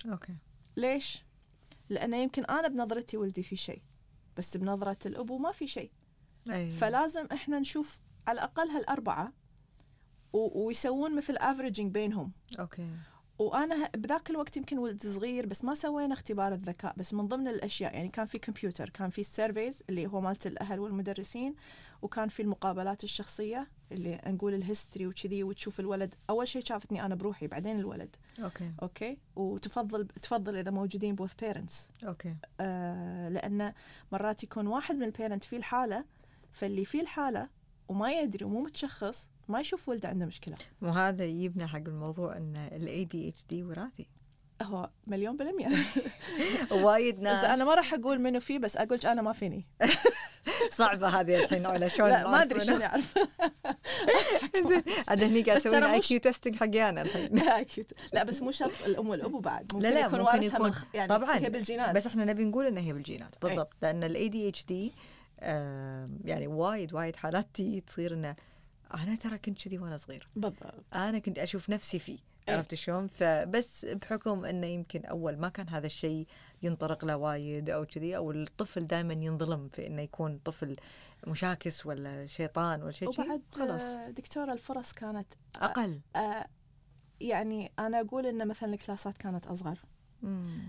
Okay. ليش؟ لأنه يمكن أنا بنظرتي ولدي في شيء بس بنظرة الأبو ما في شيء. أي. فلازم إحنا نشوف على الأقل هالأربعة ويسوون مثل averaging بينهم. Okay. وأنا بذاك الوقت يمكن ولد صغير بس ما سوينا اختبار الذكاء. بس من ضمن الأشياء يعني كان في كمبيوتر كان في ال surveys اللي هو مالت الأهل والمدرسين وكان في المقابلات الشخصية اللي نقول ال history وكذي وتشوف الولد. أول شيء شافتني أنا بروحي بعدين الولد. Okay. Okay? وتفضل تفضل إذا موجودين both parents okay. آه لأن مرات يكون واحد من ال parent فيه الحالة فاللي فيه الحالة وما يدري ومو متشخص ما يشوف ولده عنده مشكلة. وهذا يجيبنا حق الموضوع إن ال ADHD وراثي. هو مليون بالمية. وايد بس ناس. أنا ما راح أقول منو فيه بس أقولك أنا ما فيني. صعبة هذه الحين علا شلون لا ما أدري؟ شلون أعرف عاد هني قاعد اي مش- كيو تيستنج حقي أنا الحين. لا بس مو شرط الأم والأبو بعد. ممكن لا، لا، يكون ممكن يكون- يعني طبعاً. هي بالجينات. بس إحنا نبي نقول انها هي بالجينات. بالضبط لأن الاي دي اتش دي يعني وايد وايد حالات تصير إنه أنا ترى كنت كذي وأنا صغير بالضبط. أنا كنت أشوف نفسي فيه إيه. عرفت شلون؟ فبس بحكم إنه يمكن أول ما كان هذا الشيء ينطرق له وايد أو كذي أو الطفل دائما ينظلم في إنه يكون طفل مشاكس ولا شيطان ولا شيء شي، وبعد خلاص. آه، دكتورة الفرص كانت أقل. آه، يعني أنا أقول إن مثلا الكلاسات كانت أصغر. مم.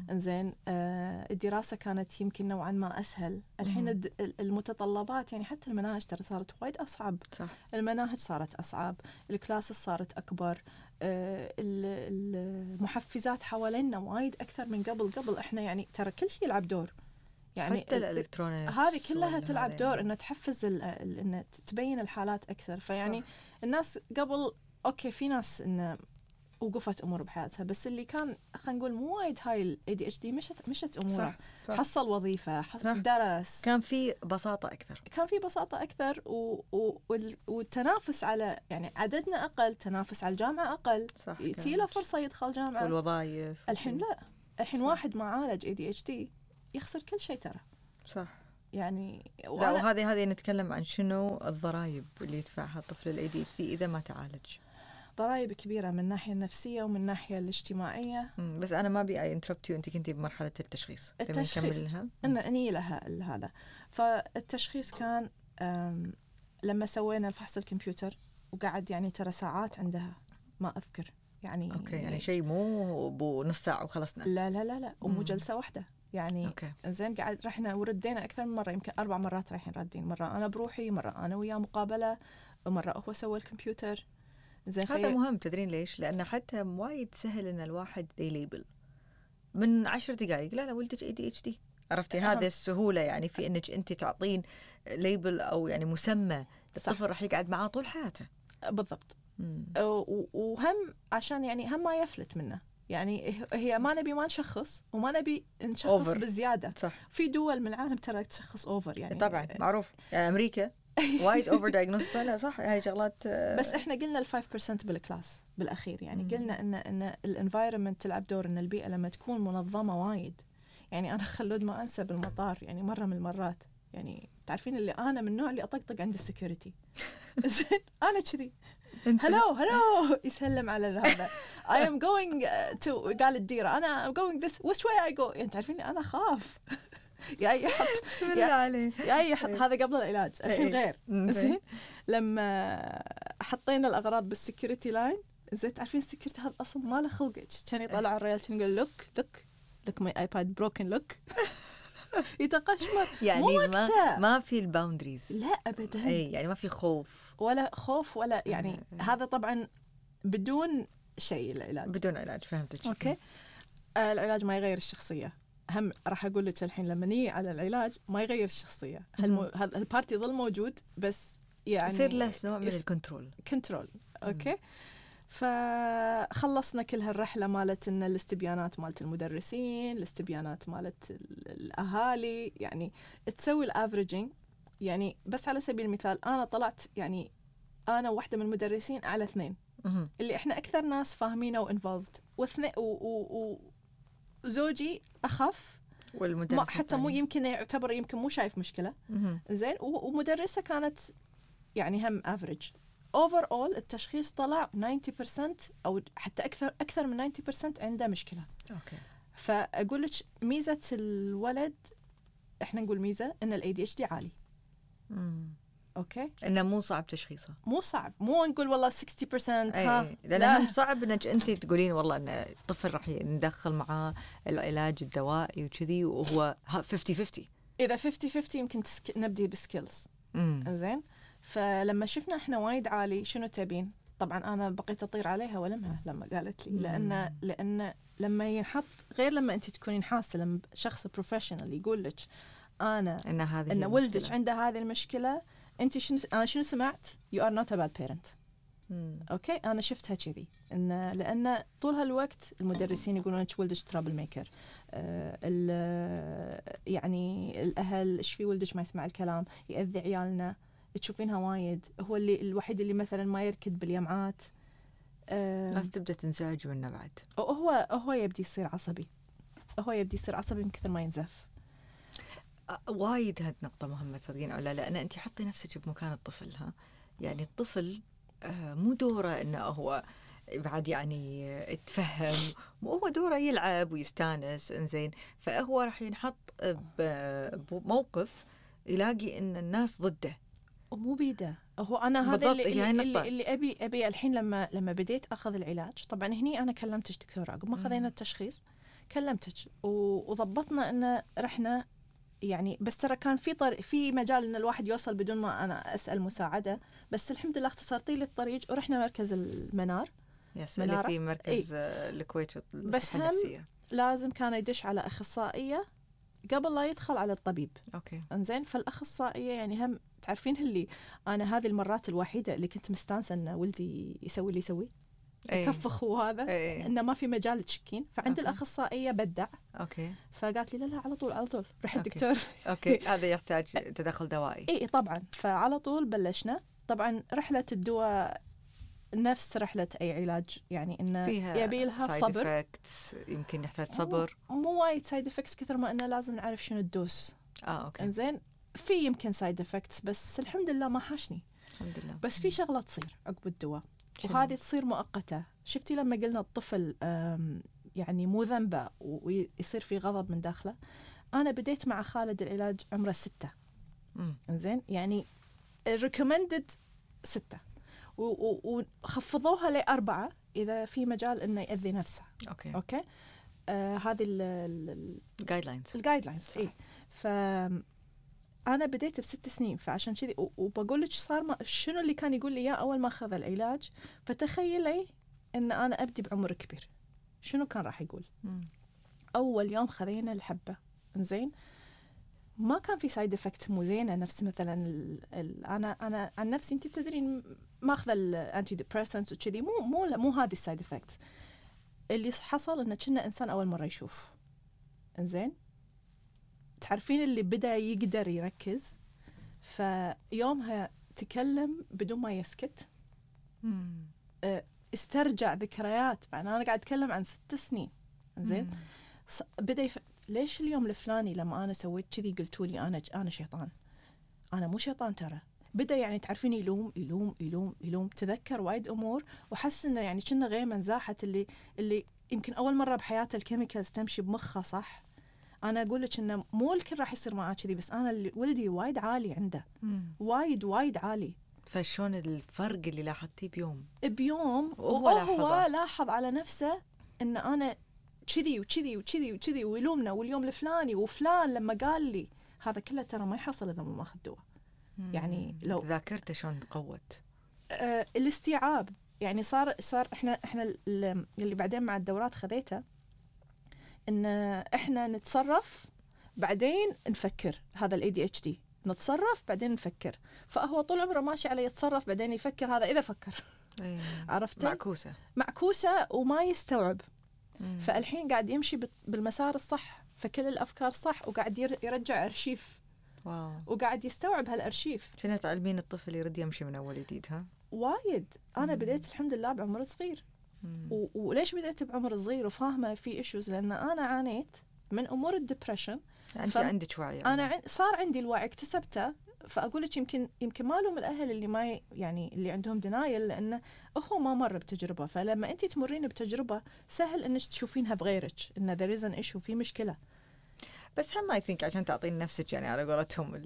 إنزين آه الدراسة كانت يمكن نوعا ما أسهل. الحين ال- المتطلبات يعني حتى المناهج ترى صارت وايد أصعب. صح. المناهج صارت أصعب الكلاسز صارت أكبر آه ال- المحفزات حوالينا وايد أكثر من قبل قبل إحنا يعني ترى كل شيء يلعب دور. يعني حتى ال- الالكترونيك هذه كلها تلعب دور إنه تحفز إنه تبين الحالات أكثر. فيعني الناس قبل okay في ناس إنه وقفت أمور بحياتها. بس اللي كان خلينا نقول مو وايد هاي الاي دي اتش دي مشت مشت أموره. صح. صح. حصل وظيفة حص... صح. درس. كان في بساطة أكثر. كان في بساطة أكثر و... و... وال- والتنافس على يعني عددنا أقل تنافس على الجامعة أقل. صح له. فرصة يدخل جامعة. والوظائف الحين لا. الحين. واحد معالج ADHD يخسر كل شيء ترى. صح. يعني لا وهذه هذه نتكلم عن شنو الضرائب اللي يدفعها الطفل ال ADHD إذا ما تعالج. ضرائب كبيرة من الناحيه النفسية ومن الناحيه الاجتماعية. مم، بس أنا ما أبي interrupt you أنت كنتي بمرحلة التشخيص. التشخيص. لها؟ ان أني لها هذا. فالتشخيص كان لما سوينا الفحص الكمبيوتر وقعد يعني ترى ساعات عندها ما أذكر. يعني okay يعني شيء مو بو نص ساعة وخلصنا. لا لا لا لا. ومو. جلسة واحدة. يعني okay. زين قاعد رحنا وردينا أكثر من مرة يمكن أربع مرات رايحين رادين مرة أنا بروحي مرة أنا وياه مقابلة مرة هو سوى الكمبيوتر. زين هذا. مهم تدرين ليش؟ لأن حتى وايد سهل إن الواحد ي label. من عشر دقائق لا لا ولدك ADHD عرفتي. هذه السهولة يعني في إنك أنت تعطين label أو يعني مسمى الطفل راح يقعد معاه طول حياته. بالضبط. مم. وهم عشان يعني هم ما يفلت منه. يعني هي ما نبي ما نشخص وما نبي نشخص Over. بزيادة. صح. في دول من العالم ترى تشخص over يعني. طبعا معروف. يعني أمريكا وايد over diagnosed لا صح؟ هاي شغلات آه، بس إحنا قلنا ال 5% بالكلاس بالأخير يعني. قلنا إن إن ال environment تلعب دور إن البيئة لما تكون منظمة وايد. يعني أنا خلود ما أنسى بالمطار يعني مرة من المرات. يعني تعرفين اللي أنا من النوع اللي أطقطق عند ال security. زين أنا كذي. hello hello يسلم على هذا. I am going uh, to قال الديرة أنا I'm going this which way I go يعني تعرفين أنا اخاف يا يحط بسم الله عليك؟ يا يحط إيه. هذا قبل العلاج. الحين إيه. غير. مم. زين. لما حطينا الأغراض بال security line زين تعرفين ال security هذا أصلا ما له خلق. كان يطلع الرجال كان يقول look look look my iPad broken look يتقشمر يعني مو ما. ما في ال boundaries لا ابدا. إي يعني ما في خوف. ولا خوف ولا يعني إيه. هذا طبعا بدون شيء العلاج. بدون علاج فهمتك. okay. آه العلاج ما يغير الشخصية. هم راح أقول لك الحين لما نيجي على العلاج ما يغير الشخصية. هالمو... هذا ال party يظل موجود بس يعني يصير له نوع من يس- ال control control okay؟ فخلصنا كل هالرحلة مالت إن الاستبيانات مالت المدرسين الاستبيانات مالت ال- الأهالي. يعني تسوي ال averaging. يعني بس على سبيل المثال أنا طلعت يعني أنا واحدة من المدرسين اعلى اثنين. اللي إحنا أكثر ناس فاهمينه و involved. واثنين و- و- و- وزوجي اخف والمدرس ما حتى مو. يمكن يعتبر يمكن مو شايف مشكلة. زين ومدرسة كانت يعني هم average overall التشخيص طلع 90% أو حتى أكثر أكثر من 90% عنده مشكلة okay فأقول لك ميزة الولد إحنا نقول ميزة إن ال ADHD عالي مم. okay. إنه مو صعب تشخيصها مو صعب. مو نقول والله 60% اي ها. إي. لأن لا. صعب إنك أنت تقولين والله إن الطفل راح ندخل معاه العلاج الدوائي وكذي وهو 50 50 إذا 50 50 يمكن تسك... نبدي ب skills. زين فلما شفنا إحنا وايد عالي شنو تبين؟ طبعا أنا بقيت أطير عليها والمها لما قالت لي. لأن. لأن لما ينحط غير لما أنت تكونين حاسة لما شخص professional يقول لك أنا إن هذه إن ولدك. عنده هذه المشكلة انت شنو أنا شنو سمعت؟ you are not a bad parent. okay؟ أنا شفتها كذي. ان لأن طول هالوقت المدرسين يقولون لك ولدك trouble maker آه ال- يعني الأهل إيش في ولدك ما يسمع الكلام؟ يأذي عيالنا. تشوفينها وايد. هو اللي الوحيد اللي مثلا ما يركض باليمعات. آه الناس تبدأ تنزعج منه بعد. هو هو يبدي يصير عصبي. هو يبدي يصير عصبي من كثر ما ينزف. وايد هاد نقطة مهمة تصدقين ولا لأن أنت حطي نفسك بمكان الطفل ها يعني الطفل آه، مو دوره إنه هو بعد يعني يتفهم هو دوره يلعب ويستانس إنزين فهو راح ينحط بموقف يلاقي إن الناس ضده ومو بيده هو أنا هذا اللي, هاي اللي. اللي, اللي أبي أبي الحين لما لما بديت أخذ العلاج طبعا هني أنا كلمتك دكتور عقب ما. خذينا التشخيص كلمتك وضبطنا انه رحنا يعني بس ترى كان في طر... في مجال إن الواحد يوصل بدون ما أنا أسأل مساعدة. بس الحمد لله اختصرتي لي الطريق ورحنا مركز المنار. yes اللي؟ في مركز آه، الكويت بس هم- النفسية. لازم كان يدش على أخصائية قبل لا يدخل على الطبيب. okay. إنزين فالأخصائية يعني هم تعرفين اللي أنا هذه المرات الوحيدة اللي كنت مستانسة إن ولدي يسوي اللي يسوي يكفخ وهذا إيه. إنه ما في مجال تشكين فعند okay. الأخصائية بدع. okay. فقالت لي لا لا على طول على طول. okay. الدكتور okay. هذا يحتاج تدخل دوائي. اي طبعا. فعلى طول بلشنا. طبعا رحلة الدواء نفس رحلة أي علاج. يعني إنه فيها يبي لها صبر. يمكن يحتاج صبر. مو وايد side effects كثر ما إنه لازم نعرف شنو ال dose. آه okay. إنزين في يمكن side effects بس الحمد لله ما حاشني. الحمد لله. بس في شغلة تصير عقب الدواء؟ وهذه تصير مؤقتة. شفتي لما قلنا الطفل يعني مو ذنبه ويصير في غضب من داخله؟ أنا بديت مع خالد العلاج عمره ستة. إنزين؟ يعني recommended ستة. وخفضوها لأربعة إذا في مجال إنه يأذي نفسه. okay. okay؟ آه هذه ال- guidelines ال guidelines إي. ف أنا بديت بست سنين فعشان كذي و- وبقول لك صار ما شنو اللي كان يقول لي إياه أول ما أخذ العلاج؟ فتخيلي إن أنا أبدي بعمر كبير. شنو كان راح يقول؟ أول يوم خذينا الحبة زين ما كان في side effect مو زينة نفس مثلا ال ال أنا أنا عن نفسي أنت تدرين ماخذ ال antidepressants وكذي مو مو مو هذه ال side effect اللي حصل انه كنه إنسان أول مرة يشوف. إنزين؟ تعرفين اللي بدأ يقدر يركز؟ فيومها تكلم بدون ما يسكت. استرجع ذكريات. مع أنا قاعد أتكلم عن ست سنين. زين؟ بدأ يف... ليش اليوم الفلاني لما أنا سويت كذي قلتوا لي أنا أنا شيطان؟ أنا مو شيطان ترى. بدأ يعني تعرفين يلوم يلوم يلوم يلوم. تذكر وايد أمور وحس إنه يعني كنه غيمه نزاحت اللي اللي يمكن أول مرة بحياته ال chemicals تمشي بمخه صح؟ أنا أقول لك إنه مو الكل راح يصير معاه كذي بس أنا ولدي وايد عالي عنده. وايد وايد عالي. فشلون الفرق اللي لاحظتيه بيوم؟ بيوم وهو وهو لاحظه. لاحظ على نفسه إن أنا كذي وكذي وكذي وكذي ويلومنا واليوم الفلاني وفلان لما قال لي هذا كله ترى ما يحصل إذا ما ماخذ دواء. يعني لو- ذاكرته شلون تقوت آه الاستيعاب. يعني صار صار إحنا إحنا ال- اللي بعدين مع الدورات خذيته إن إحنا نتصرف بعدين نفكر هذا ال ADHD نتصرف بعدين نفكر. فهو طول عمره ماشي على يتصرف بعدين يفكر هذا إذا فكر. عرفت؟ معكوسة. معكوسة وما يستوعب. مم. فالحين قاعد يمشي بالمسار الصح فكل الأفكار صح وقاعد ير- يرجع أرشيف. wow. وقاعد يستوعب هالأرشيف. شنو تعلمين الطفل يرد يمشي من أول جديد ها؟ وايد. أنا مم. بديت الحمد لله بعمر صغير. و- وليش بديت بعمر صغير وفاهمة في issues لأن أنا عانيت من أمور ال depression أنت ف- عندك وعي أنا. عن... صار عندي الوعي اكتسبته. فأقول لك يمكن يمكن ما لوم الأهل اللي ما. يعني اللي عندهم denial لأنه هو ما مر بتجربة. فلما انت تمرين بتجربة سهل إنك تشوفينها بغيرك إن there is an issue في مشكلة. بس هم I think عشان تعطين نفسك يعني على قولتهم.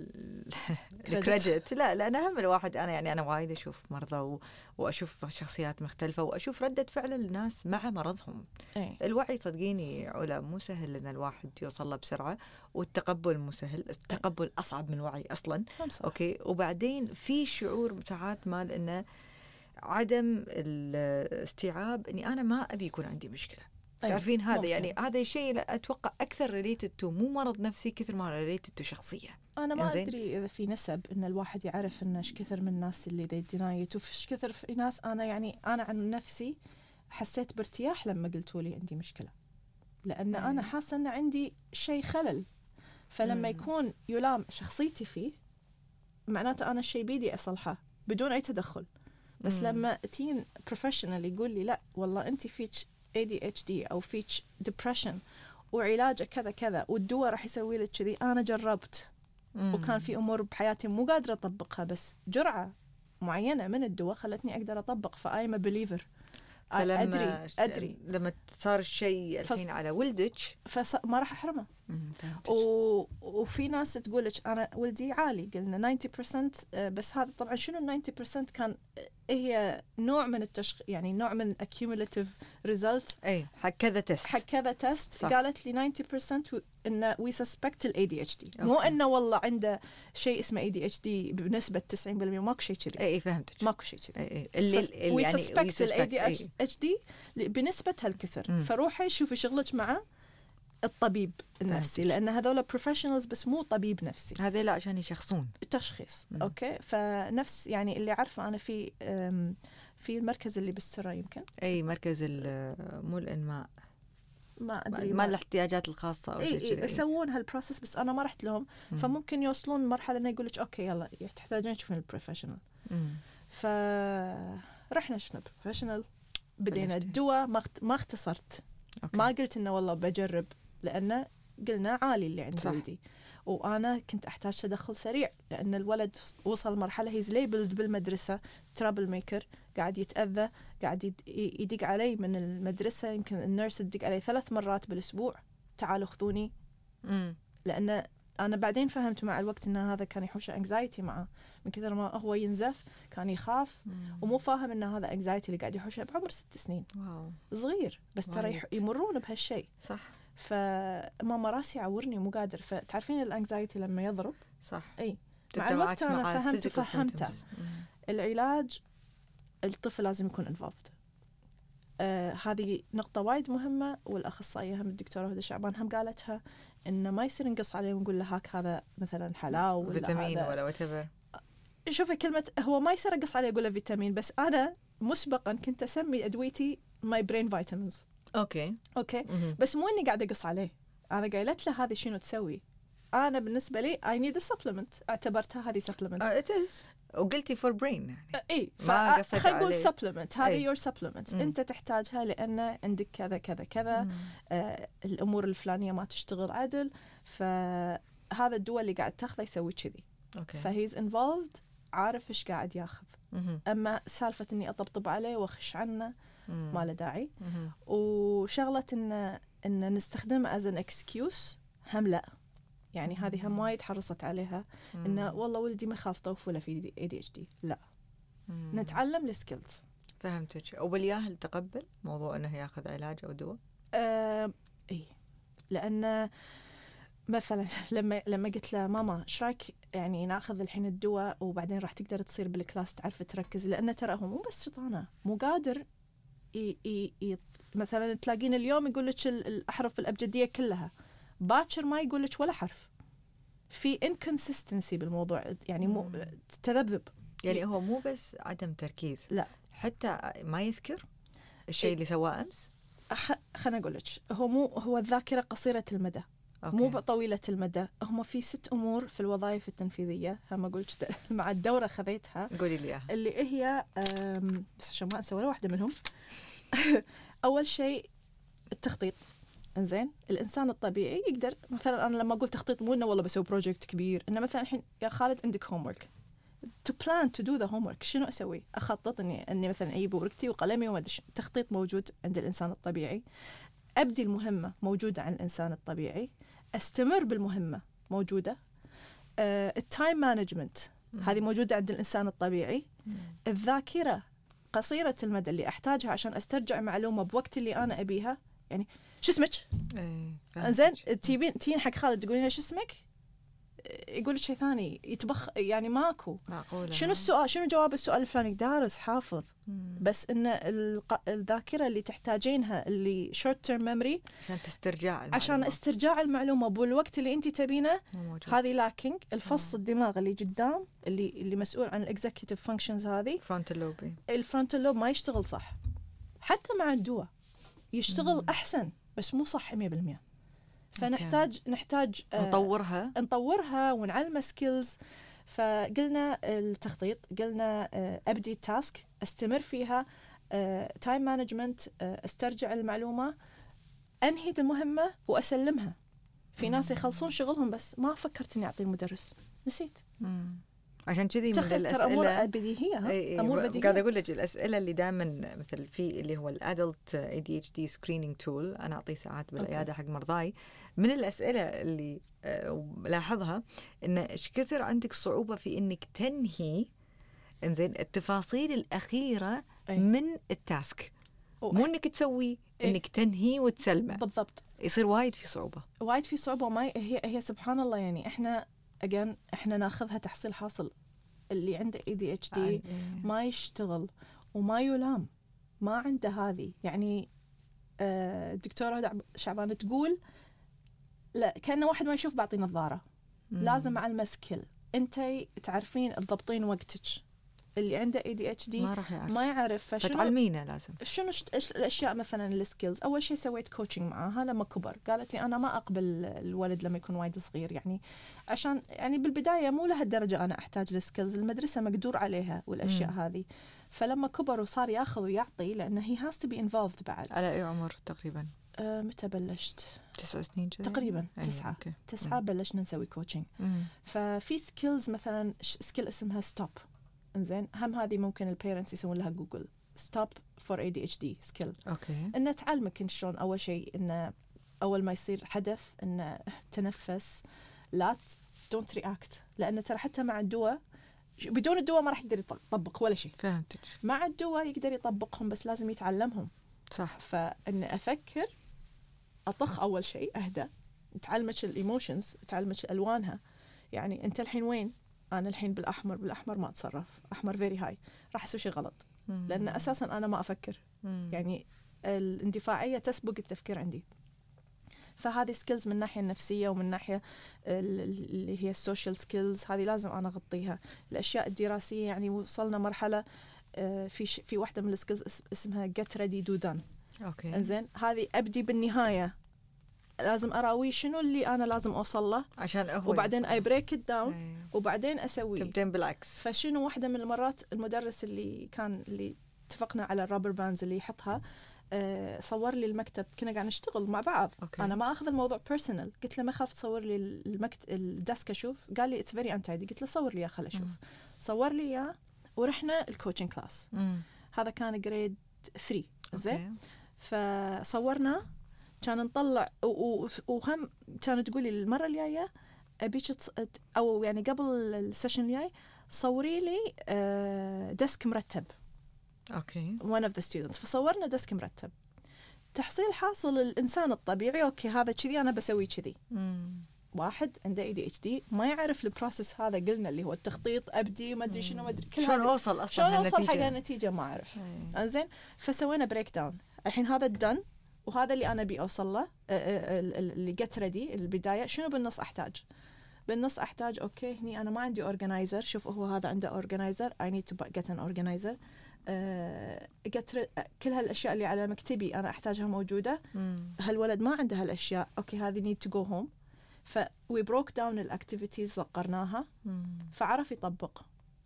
ال credit لا لأن هم الواحد أنا يعني أنا وايد أشوف مرضى و- وأشوف شخصيات مختلفة وأشوف ردة فعل الناس مع مرضهم. اي الوعي صدقيني علا مو سهل إن الواحد يوصل له بسرعة والتقبل مو سهل. التقبل أصعب من وعي أصلا. صح. Okay؟ وبعدين في شعور ساعات مال إنه عدم الاستيعاب إني أنا ما أبي يكون عندي مشكلة. أي، تعرفين هذا ممكن. يعني هذا الشيء أتوقع أكثر related to مو مرض نفسي كثر ما related to شخصية أنا ما. أدري إذا في نسب إن الواحد يعرف إن إيش كثر من الناس اللي they deny it وفي كثر في ناس أنا يعني أنا عن نفسي حسيت بارتياح لما قلتوا لي عندي مشكلة لأن مم. أنا حاسة إن عندي شيء خلل فلما مم. يكون يلام شخصيتي فيه معناته أنا الشيء بيدي أصلحه بدون أي تدخل بس مم. لما تين professional يقول لي لا والله انت فيك ADHD أو فيك depression وعلاجه كذا كذا والدواء راح يسوي لك كذي. أنا جربت. وكان في أمور بحياتي مو قادرة أطبقها بس جرعة معينة من الدواء خلتني أقدر أطبق ف I'm believer أدري أدري. لما صار الشيء الحين فص- على ولدك؟ فما راح أحرمه. مم،. و... وفي ناس تقول لك أنا ولدي عالي قلنا 90% آه، بس هذا طبعا شنو ال 90% كان آه، هي نوع من التشخ يعني نوع من accumulative result اي حق كذا test حق كذا test صح. قالت لي 90% و- انه we suspect ال ADHD مو. إنه والله عنده شيء اسمه ADHD بنسبة 90% ماكو شيء كذي. اي اي فهمتك. ماكو شيء كذي. اي اي اللي we suspect ال ADHD بنسبة هالكثر. فروحي شوفي شغلك مع الطبيب النفسي لأن هذول professionals بس مو طبيب نفسي. هذا لا عشان يشخصون. تشخيص مم. Okay؟ فنفس يعني اللي عارفه أنا في في المركز اللي بالسرة يمكن؟ أي مركز مو الإنماء. ما أدري ما الاحتياجات الخاصة أو إي كذا يسوون هال process بس أنا ما رحت لهم. مم. فممكن يوصلون مرحله إنه يقول لك okay يلا تحتاجين تشوفين ال professional. فرحنا شفنا professional بدينا. الدواء ما ما اختصرت. Okay. ما قلت إنه والله بجرب. لأنه قلنا عالي اللي عند. ولدي وأنا كنت أحتاج تدخل سريع لأن الولد وصل مرحلة he's labeled بالمدرسة trouble maker قاعد يتأذى قاعد يدق علي من المدرسة يمكن ال nurse تدق علي ثلاث مرات بالأسبوع. تعالوا خذوني. لأن أنا بعدين فهمت مع الوقت إن هذا كان يحوش anxiety معه. من كثر ما هو ينزف كان يخاف. مم. ومو فاهم إن هذا anxiety اللي قاعد يحوشه بعمر ست سنين. Wow. صغير. بس ترى. يمرون بهالشيء. صح. فماما راسي يعورني مو قادر. فتعرفين ال anxiety لما يضرب؟ صح. إي. مع الوقت مع فهمت وفهمته. العلاج الطفل لازم يكون involved آه هذه نقطة وايد مهمة والأخصائية هم الدكتورة هدى شعبان هم قالتها إنه ما يصير نقص عليه ونقول له هاك هذا مثلا حلاوة ولا فيتامين ولا وات شوفي كلمة هو ما يصير أقص عليه أقول له فيتامين بس أنا مسبقا كنت أسمي أدويتي my brain vitamins okay. Okay. مهم. بس مو إني قاعدة أقص عليه. أنا قايلت له هذه شنو تسوي. أنا بالنسبة لي I need a supplement. اعتبرتها هذه supplement. It is وقلتي for brain يعني. إي ما قصيت خلينا نقول. supplement هذه. your supplement مم. أنت تحتاجها لأن عندك كذا كذا كذا. مم. آه الأمور الفلانية ما تشتغل عدل. فهذا الدواء اللي قاعد تاخذه يسوي كذي. Okay. ف he's involved عارف إيش قاعد ياخذ. مهم. أما سالفة إني أطبطب عليه وأخش عنه مم. ما له داعي. وشغلة ان إن نستخدمه as an excuse هم لا. يعني هذه هم وايد حرصت عليها. إنه. والله ولدي ما يخاف طوف ولا في ADHD لا. مم. نتعلم ال skills فهمتك. وبالياهل تقبل موضوع إنه ياخذ علاج أو دواء؟ آه إي. لأن مثلا لما لما قلت له ماما إيش رأيك يعني ناخذ الحين الدواء وبعدين راح تقدر تصير بال class تعرف تركز؟ لأن ترى هو مو بس شطانة مو قادر مثلا تلاقين اليوم يقول لك ال- الأحرف الأبجدية كلها. باكر ما يقول لك ولا حرف. في inconsistency بالموضوع يعني مو. تذبذب. يعني هو مو بس عدم تركيز. لا. حتى ما يذكر الشيء إيه. اللي سواه أمس؟ خليني أقول لك هو مو هو الذاكرة قصيرة المدى. Okay. مو طويلة المدى. هم في ست أمور في الوظائف التنفيذية. هم أقول لك مع الدورة خذيتها. قولي لي اللي هي بس عشان ما أنسى ولا واحدة منهم. أول شيء التخطيط. إنزين الإنسان الطبيعي يقدر مثلا أنا لما أقول تخطيط مو إنه والله بسوي project كبير إنه مثلا الحين يا خالد عندك homework to plan to do the homework شنو أسوي؟ أخطط إني إني مثلا أجيب ورقتي وقلمي وما أدري شنو. تخطيط موجود عند الإنسان الطبيعي. أبدي المهمة موجودة عند الإنسان الطبيعي. أستمر بالمهمة موجودة. آه، ال time management هذه موجودة عند الإنسان الطبيعي. الذاكرة قصيرة المدى اللي أحتاجها عشان أسترجع معلومة بوقت اللي أنا أبيها يعني شو اسمك؟ إيه، زين. تجيبين تجين حق خالد تقولين له شو اسمك؟ يقول شيء ثاني يتبخ يعني ماكو. معقولة. شنو السؤال؟ شنو جواب السؤال الفلاني؟ دارس حافظ. مم. بس إن الق- الذاكرة اللي تحتاجينها اللي short term memory عشان تسترجع عشان المعلومة. استرجاع المعلومة بالوقت اللي أنت تبينه. هذه lacking الفص الدماغ اللي قدام اللي اللي مسؤول عن ال executive functions هذه frontal lobe ال frontal lobe ما يشتغل صح. حتى مع الدواء يشتغل مم. أحسن بس مو صح 100% فنحتاج نحتاج آه، نطورها. نطورها ونعلمها skills فقلنا التخطيط قلنا آه، أبدي task أستمر فيها time management أسترجع المعلومة أنهي المهمة وأسلمها. في ناس يخلصون شغلهم بس ما فكرت اني أعطي المدرس. نسيت. مم. عشان كذي من ترى أمور الاسئله بديهيه اي أمور بديهية. قاعدة أقول لك الأسئلة اللي دائما مثل في اللي هو ال adult ADHD screening tool أنا أعطيه ساعات بالعيادة حق مرضاي. من الأسئلة اللي آه، لاحظها إن إيش كثر عندك صعوبة في إنك تنهي إنزين التفاصيل الأخيرة أي. من التاسك. مو إنك تسوي إي. إنك تنهي وتسلمه بالضبط. يصير وايد في صعوبة. وايد في صعوبة وما هي هي سبحان الله يعني إحنا اجين إحنا ناخذها تحصيل حاصل. اللي عنده اي دي اتش دي ما يشتغل وما يلام ما عنده هذه. يعني آه، الدكتورة هدى عب- شعبان تقول لا كأنه واحد ما يشوف بعطي نظارة. لازم على المسكل أنت تعرفين تضبطين وقتك. اللي عنده ADHD ما راح يعرف. ما يعرف. فشنو فتعلمينه لازم. شنو الأشياء مثلا ال skills أول شيء سويت coaching معاها لما كبر. قالت لي أنا ما أقبل الولد لما يكون وايد صغير يعني. عشان يعني بالبداية مو لهالدرجة أنا أحتاج ال skills المدرسة مقدور عليها والأشياء مم. هذه. فلما كبر وصار ياخذ ويعطي لأنه هي has to be involved بعد. على أي عمر تقريبا؟ أه متى بلشت؟ تسع سنين كذا تقريبا أي، تسعة. okay. تسعة بلشنا نسوي coaching مم. ففي skills مثلا skill اسمها stop إنزين هم هذه ممكن ال parents يسوون لها Google stop for ADHD skill okay. إنه تعلمك إن شلون أول شيء إنه أول ما يصير حدث إنه تنفس لا don't react لأن ترى حتى مع الدواء بدون الدواء ما راح يقدر يط- يطبق ولا شيء. فهمتك. مع الدواء يقدر يطبقهم بس لازم يتعلمهم. صح. فان أفكر أطخ أول شيء اهدى تعلمك الإيموشنز تعلمك ألوانها. يعني أنت الحين وين؟ أنا الحين بالأحمر بالأحمر ما أتصرف. أحمر فيري هاي راح أسوي شيء غلط. لأن أساسا أنا ما أفكر. يعني الاندفاعية تسبق التفكير عندي. فهذه سكيلز من الناحيه النفسية ومن ناحية ال- ال- اللي هي السوشيال سكيلز هذه لازم أنا أغطيها. الأشياء الدراسية يعني وصلنا مرحلة آه، في ش- في واحدة من ال skills اس- اسمها جت ريدي دو دان أوكي. إنزين هذه أبدي بالنهاية. لازم أراوي شنو اللي أنا لازم أوصل له. عشان هو وبعدين I break it down. وبعدين اسويه تبدين بالعكس. فشنو واحدة من المرات المدرس اللي كان اللي اتفقنا على ال rubber bands اللي يحطها آه، صور لي المكتب. كنا قاعد نشتغل مع بعض. okay. أنا ما أخذ الموضوع personal قلت له ما خاف تصور لي المكتب ال desk أشوف. قال لي it's very untidy قلت له صور لي اياه خل أشوف. صور لي اياه ورحنا ال coaching class. هذا كان grade 3 زين. فصورنا. كان نطلع وهم كانت تقولي المرة الجاية ابيك أو يعني قبل ال session الجاي صوري لي آه، desk مرتب. okay. One of the students. فصورنا desk مرتب. تحصيل حاصل الإنسان الطبيعي. okay هذا كذي أنا بسوي كذي. واحد عنده ADHD ما يعرف ال process هذا قلنا اللي هو التخطيط أبدي ما أدري شنو ما أدري كل شلون أوصل أصلا شلون أوصل حق؟ النتيجة؟ ما أعرف. إيه. إنزين فسوينا break down الحين هذا ال done وهذا اللي أنا أبي أوصل له ال- ال- اللي get ready البداية. شنو بالنص أحتاج؟ بالنص أحتاج okay هني أنا ما عندي organizer شوف هو هذا عنده organizer I need to get an organizer get كل هالأشياء اللي على مكتبي أنا أحتاجها موجودة. هالولد ما عنده هالأشياء. أوكي هذه نيد تو جو هوم ف وي بروك داون الاكتيفيتيز صقرناها مم. فعرف يطبق.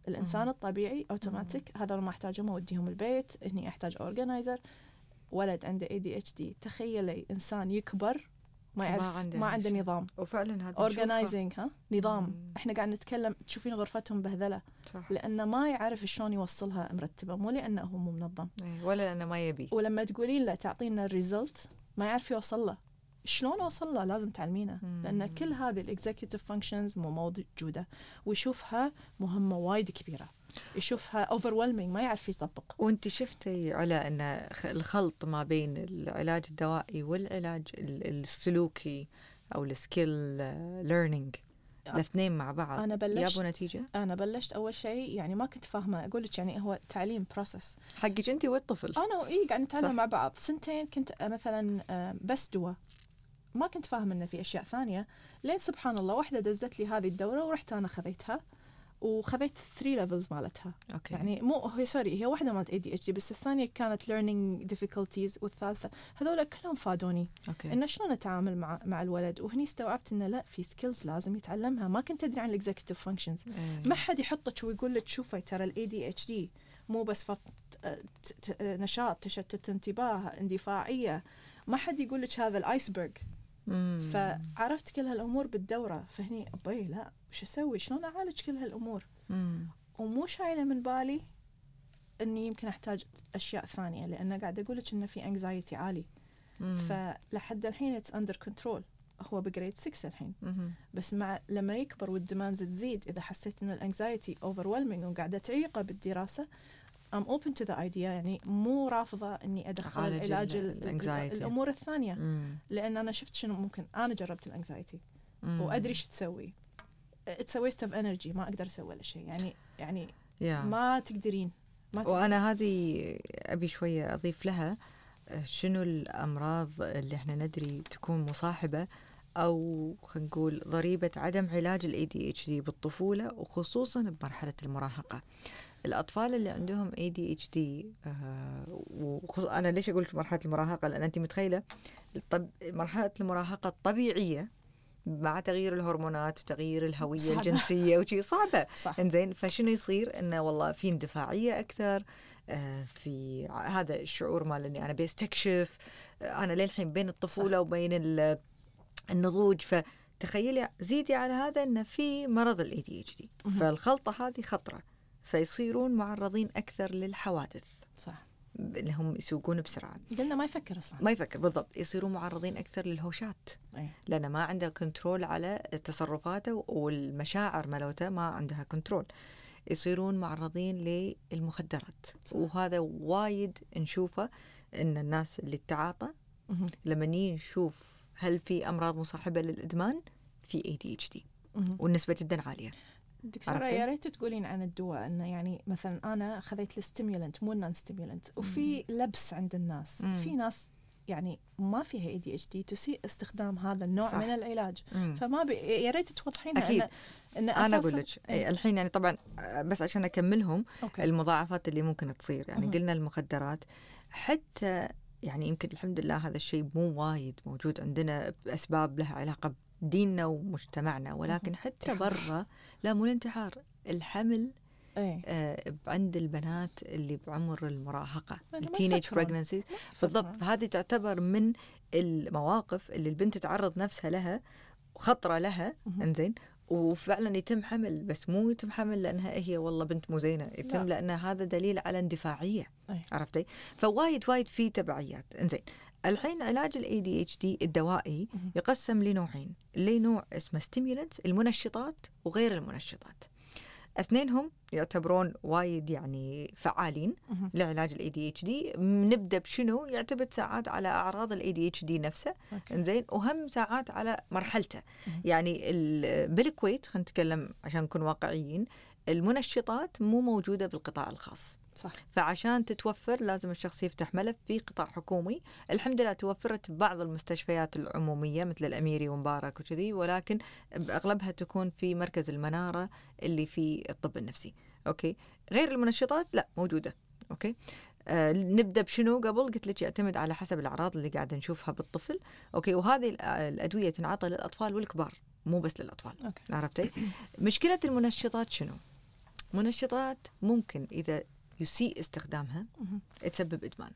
الإنسان. الطبيعي اوتوماتيك هذول ما احتاجهم أوديهم البيت. هني أحتاج اورجنايزر ولد عنده اي دي اتش دي تخيلي إنسان يكبر ما يعرف ما عنده ما عنده. نظام. وفعلا هذا. اورجنايزنج ها؟ نظام. مم. إحنا قاعد نتكلم تشوفين غرفتهم بهذله صح. لأنه ما يعرف شلون يوصلها مرتبة. مو لأنه هو مو منظم. إيه. ولا لأنه ما يبي. ولما تقولين له تعطينا الريزلت ما يعرف يوصل له. شلون اوصل له؟ لازم تعلمينه. لأن كل هذه ال executive functions مو موجودة. ويشوفها مهمة وايد كبيرة. يشوفها over ما يعرف يطبق. وانت شفتي علا إن الخلط ما بين العلاج الدوائي والعلاج ال- السلوكي أو ال skill learning الاثنين مع بعض. أنا بلشت جابوا نتيجة؟ أنا بلشت أول شيء يعني ما كنت فاهمة أقول لك يعني هو تعليم process حقك أنت والطفل. أنا واي قاعد. نتعلم مع بعض. سنتين كنت آه، مثلا آه، بس دواء. ما كنت فاهم إنه في أشياء ثانية. لين سبحان الله واحدة دزت لي هذه الدورة ورحت أنا خذيتها. وخذيت 3 levels مالتها. أوكي. يعني مو هي sorry هي واحدة مالت ADHD بس الثانية كانت learning difficulties والثالثة هذول كلهم فادوني. أوكي. إنه شلون أتعامل مع مع الولد؟ وهني استوعبت إنه لا في skills لازم يتعلمها. ما كنت أدري عن ال executive functions. ما حد يحطك ويقول لك شوفي ترى ال ADHD مو بس فقط نشاط تشتت انتباه اندفاعية. ما حد يقول لك هذا ال iceberg مم. فعرفت كل هالأمور بالدورة فهني أبي لا وش أسوي شلون أعالج كل هالأمور مم. ومو شايلة من بالي إني يمكن أحتاج أشياء ثانية لأن قاعدة أقول لك إنه في anxiety عالي مم. فلحد الحين it's under control هو ب grade 6 الحين مم. بس مع لما يكبر وال demands تزيد إذا حسيت ان ال anxiety over وقاعدة تعيقه بالدراسة I'm open to the idea يعني مو رافضة إني أدخل علاج. الأمور الثانية مم. لأن أنا شفت شنو ممكن أنا جربت ال anxiety. وأدري شو تسوي it's waste of energy ما أقدر أسوي ولا شيء يعني يعني yeah. ما تقدرين ما تقدرين. وأنا هذه أبي شوية أضيف لها شنو الأمراض اللي إحنا ندري تكون مصاحبة أو خلينا نقول ضريبة عدم علاج ال ADHD بالطفولة وخصوصا بمرحلة المراهقة الأطفال اللي عندهم ADHD أنا ليش أقول في مرحلة المراهقة؟ لأن انت متخيلة الطب... مرحلة المراهقة الطبيعية مع تغيير الهرمونات وتغيير الهوية صعبة. الجنسية وشي صعبة. صح. إنزين فشنو يصير؟ إنه والله في اندفاعية أكثر آه، في هذا الشعور مال إني أنا بستكشف آه، أنا للحين بين الطفولة وبين ال- النضوج. فتخيلي زيدي على هذا إنه في مرض ال ADHD. فالخلطة هذه خطرة. فيصيرون معرضين أكثر للحوادث. صح. اللي هم يسوقون بسرعة. قلنا ما يفكر أصلا. ما يفكر بالضبط. يصيرون معرضين أكثر للهوشات. أي. لأنه ما عنده control على تصرفاته والمشاعر مالوته ما عندها control يصيرون معرضين للمخدرات. صح. وهذا وايد نشوفه إن الناس اللي تتعاطى مهم. لما نشوف هل في أمراض مصاحبة للإدمان في ADHD. والنسبة جدا عالية. دكتورة؟ يا ريت تقولين عن الدواء إنه يعني مثلا أنا خذيت ال stimulant مو ال non stimulant وفي لبس عند الناس مم. في ناس يعني ما فيها ADHD تسيء استخدام هذا النوع صح. من العلاج مم. فما بي يا ريت توضحينها أكيد. إن إن أنا أساساً- أقول لك إيه. الحين يعني طبعا آه، بس عشان أكملهم أوكي المضاعفات اللي ممكن تصير يعني مهم. قلنا المخدرات حتى يعني يمكن الحمد لله هذا الشيء مو وايد موجود عندنا بأسباب لها علاقة بديننا ومجتمعنا ولكن. حتى. برا لا مو الانتحار الحمل إيه آه، عند البنات اللي بعمر ما ال teenage. pregnancy بالضبط. هذه تعتبر من المواقف اللي البنت تعرض نفسها لها وخطرة لها. إنزين وفعلا يتم حمل بس مو يتم حمل لأنها هي والله بنت مو زينة يتم لا. لأن هذا دليل على اندفاعية أي. عرفتي فوايد وايد في تبعيات إنزين الحين علاج ال ADHD الدوائي. يقسم لنوعين اللي نوع اسمه stimulant المنشطات وغير المنشطات اثنينهم يعتبرون وايد يعني فعالين. لعلاج ال ADHD نبدأ بشنو يعتمد ساعات على أعراض ال ADHD نفسه. إنزين وهم ساعات على مرحلته. يعني ال- بالكويت خلينا نتكلم عشان نكون واقعيين المنشطات مو موجودة بالقطاع الخاص صح. فعشان تتوفر لازم الشخص يفتح ملف في قطاع حكومي. الحمد لله توفرت ببعض المستشفيات العمومية مثل الأميري ومبارك وكذي ولكن بأغلبها تكون في مركز المنارة اللي في الطب النفسي. أوكي. غير المنشطات؟ لا موجودة. أوكي. آه نبدأ بشنو؟ قبل قلت لك يعتمد على حسب الأعراض اللي قاعدة نشوفها بالطفل. أوكي. وهذه الأدوية تنعطى للأطفال والكبار مو بس للأطفال. أوكي. عرفتي؟ مشكلة المنشطات شنو؟ منشطات ممكن إذا يسيء استخدامها. تسبب إدمان.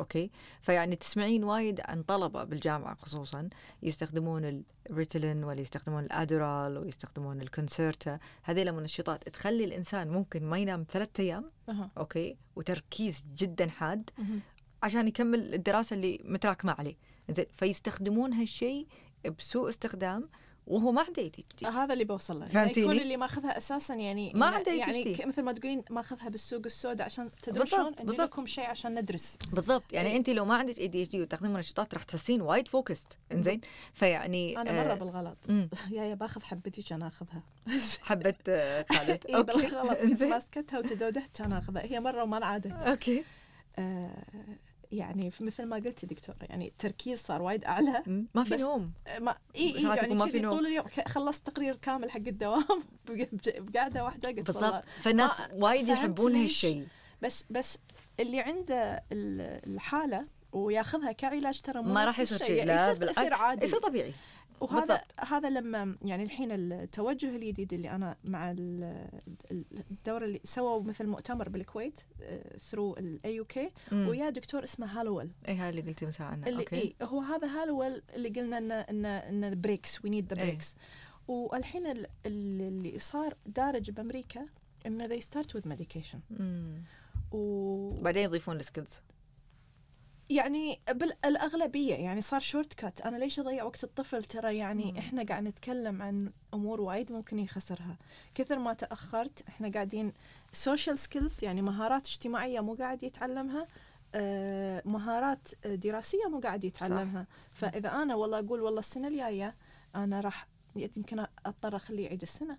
أوكي؟ فيعني تسمعين وايد عن طلبة بالجامعة خصوصا يستخدمون الريتلين ولا يستخدمون الادرال ويستخدمون الكونسيرتا هذيلا منشطات تخلي الإنسان ممكن ما ينام ثلاثة أيام. أها. أوكي؟ وتركيز جدا حاد مهم. عشان يكمل الدراسة اللي متراكمة عليه. زين فيستخدمون هالشيء بسوء استخدام وهو ما عنده اي اتش دي هذا اللي بوصل له. يعني؟ يكون اللي ماخذها أساسا يعني ما عنده يعني مثل ما تقولين ماخذها بالسوق السوداء عشان تدرون بالضبط، شلون. لكم شيء عشان ندرس. بالضبط يعني إيه. أنت لو ما عندك اي دي اتش دي وتاخذين منشطات راح تحسين وايد فوكست إنزين؟ فيعني أنا مرة آه، بالغلط. يا يا باخذ حبتي كان آخذها. حبه آه، خالد. اي بالغلط. كنت ماسكتها وتدودة كان آخذها. هي مرة وما انعادت okay. آه يعني مثل ما قلتي دكتورة يعني التركيز صار وايد أعلى. مم. ما في نوم. ما إي إي ساعات يعني ما في نوم. طول اليوم. خلصت تقرير كامل حق الدوام. بق- بقعده واحدة قلت والله. بالضبط فالناس وايد يحبون هالشيء بس بس اللي عنده ال- الحالة وياخذها كعلاج ترى ما راح يصير. شيء. لا يصير, يصير بالعكس. عادي. يصير طبيعي. وهذا بالضبط. هذا لما يعني الحين التوجه الجديد اللي أنا مع ال- ال- الدورة اللي سووا مثل مؤتمر بالكويت through ال AUK. ويا دكتور اسمه هالويل اي هاي اللي قلتي مساء اللي okay إيه هو هذا هالويل اللي قلنا إنه إنه إنه breaks we need the. breaks والحين ال- ال- اللي صار دارج بأمريكا إنه they start with medication مم. و بعدين يضيفون ال skills يعني بالاغلبيه يعني صار shortcut أنا ليش أضيع وقت الطفل؟ ترى يعني مم. إحنا قاعد نتكلم عن أمور وايد ممكن يخسرها. كثر ما تأخرت إحنا قاعدين social skills يعني مهارات اجتماعية مو قاعد يتعلمها آه، مهارات دراسية مو قاعد يتعلمها. فإذا أنا والله أقول والله السنة الجاية أنا راح يمكن أضطر أخليه يعيد السنة.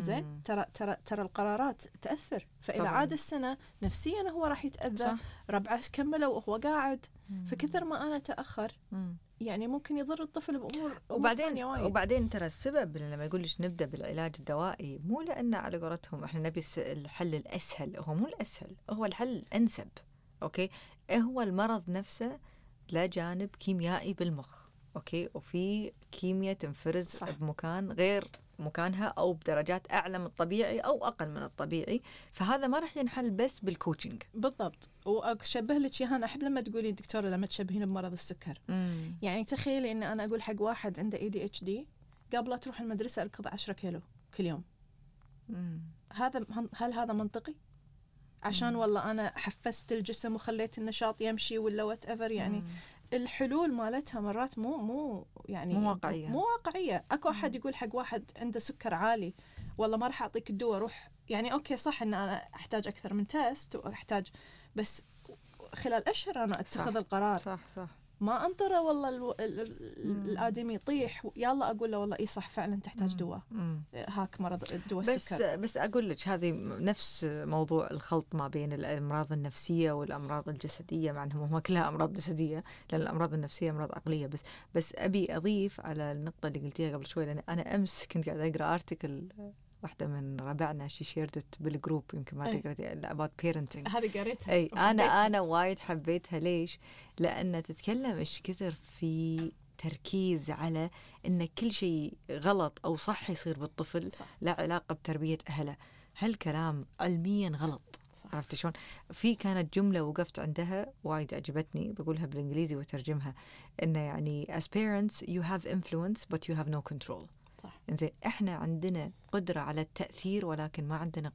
زين ترى ترى ترى القرارات تأثر فإذا طبعاً. عاد السنة نفسيا هو راح يتأذى صح ربعه كملوا وهو قاعد مم. فكثر ما أنا اتاخر مم. يعني ممكن يضر الطفل بأمور وبعدين وايد. وبعدين ترى السبب إن لما يقول لك نبدأ بالعلاج الدوائي مو لأن على قولتهم إحنا نبي الحل الأسهل هو مو الأسهل هو الحل الانسب okay هو المرض نفسه له جانب كيميائي بالمخ okay وفي كيمياء تنفرز. صح. بمكان غير مكانها أو بدرجات أعلى من الطبيعي أو أقل من الطبيعي فهذا ما راح ينحل بس بال coaching بالضبط. وأشبه لك اياها أنا أحب لما تقولي دكتورة لما تشبهين بمرض السكر. يعني تخيلي إن أنا أقول حق واحد عنده ADHD قبل لا تروح المدرسة أركض 10 كيلو كل يوم. مم. هذا هل هذا منطقي؟ عشان مم. والله أنا حفزت الجسم وخليت النشاط يمشي ولا whatever يعني. مم. الحلول مالتها مرات مو مو يعني مو واقعية. مو واقعية. أكو أحد يقول حق واحد عنده سكر عالي والله ما راح أعطيك الدواء روح. يعني okay صح إن أنا أحتاج أكثر من test وأحتاج بس خلال أشهر أنا أتخذ صح. القرار. صح صح. ما انطره والله ألو... ال... ال... مم. الآدمي يطيح يلا أقول له والله إي صح فعلا تحتاج. دواء. هاك مرض دواء بس السكر بس أقول لك هذه نفس موضوع الخلط ما بين الأمراض النفسية والأمراض الجسدية مع إنهم هم كلها أمراض جسدية لأن الأمراض النفسية أمراض عقلية بس بس أبي أضيف على النقطة اللي قلتيها قبل شوي لأن أنا أمس كنت قاعدة أقرأ ارتكل واحدة من ربعنا شي شيردت بالجروب يمكن ما. تقرأتي about parenting هذه قريتها أي أنا. أنا وايد حبيتها ليش؟ لأن تتكلم إيش كثر في تركيز على إن كل شيء غلط أو صح يصير بالطفل صح له علاقة بتربية أهله هالكلام علميا غلط صح عرفت شلون؟ في كانت جملة وقفت عندها وايد عجبتني بقولها بالإنجليزي وترجمها إنه يعني as parents you have influence but you have no control إنزين إحنا عندنا قدرة على التأثير ولكن ما عندنا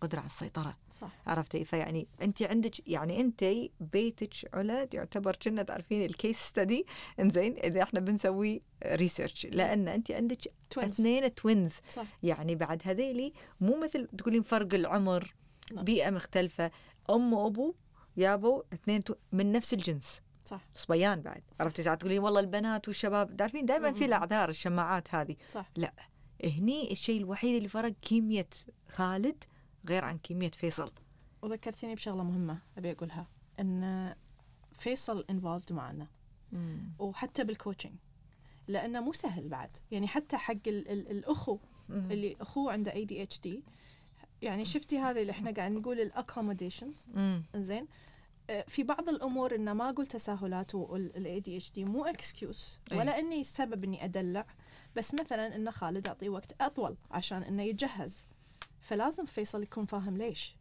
قدرة على السيطرة. صح. عرفتي؟ فيعني انت عندك يعني انت بيتك علا يعتبر كنا تعرفين ال case study إنزين إذا إحنا بنسوي research لأن انت عندك twins اثنين twins صح. يعني بعد هذيلي مو مثل تقولين فرق العمر نعم. بيئة مختلفة. أم وأبو يابو اثنين من نفس الجنس. صح. صبيان بعد. صح. عرفتي ساعات تقولين والله البنات والشباب تعرفين دائما في. الأعذار الشماعات هذه. صح. هني الشيء الوحيد اللي فرق كيمياء خالد غير عن كيمياء فيصل. وذكرتني بشغلة مهمة أبي أقولها إن فيصل involved معنا. وحتى بال coaching لأنه مو سهل بعد. يعني حتى حق ال ال الأخو مم. اللي أخوه عنده ADHD يعني شفتي هذه اللي إحنا قاعد نقول ال accommodations. زين في بعض الأمور انه ما أقول تساهلات وال ADHD مو excuse أي. ولا إني السبب إني أدلع بس مثلا إن خالد أعطيه وقت أطول عشان إنه يتجهز فلازم فيصل يكون فاهم ليش.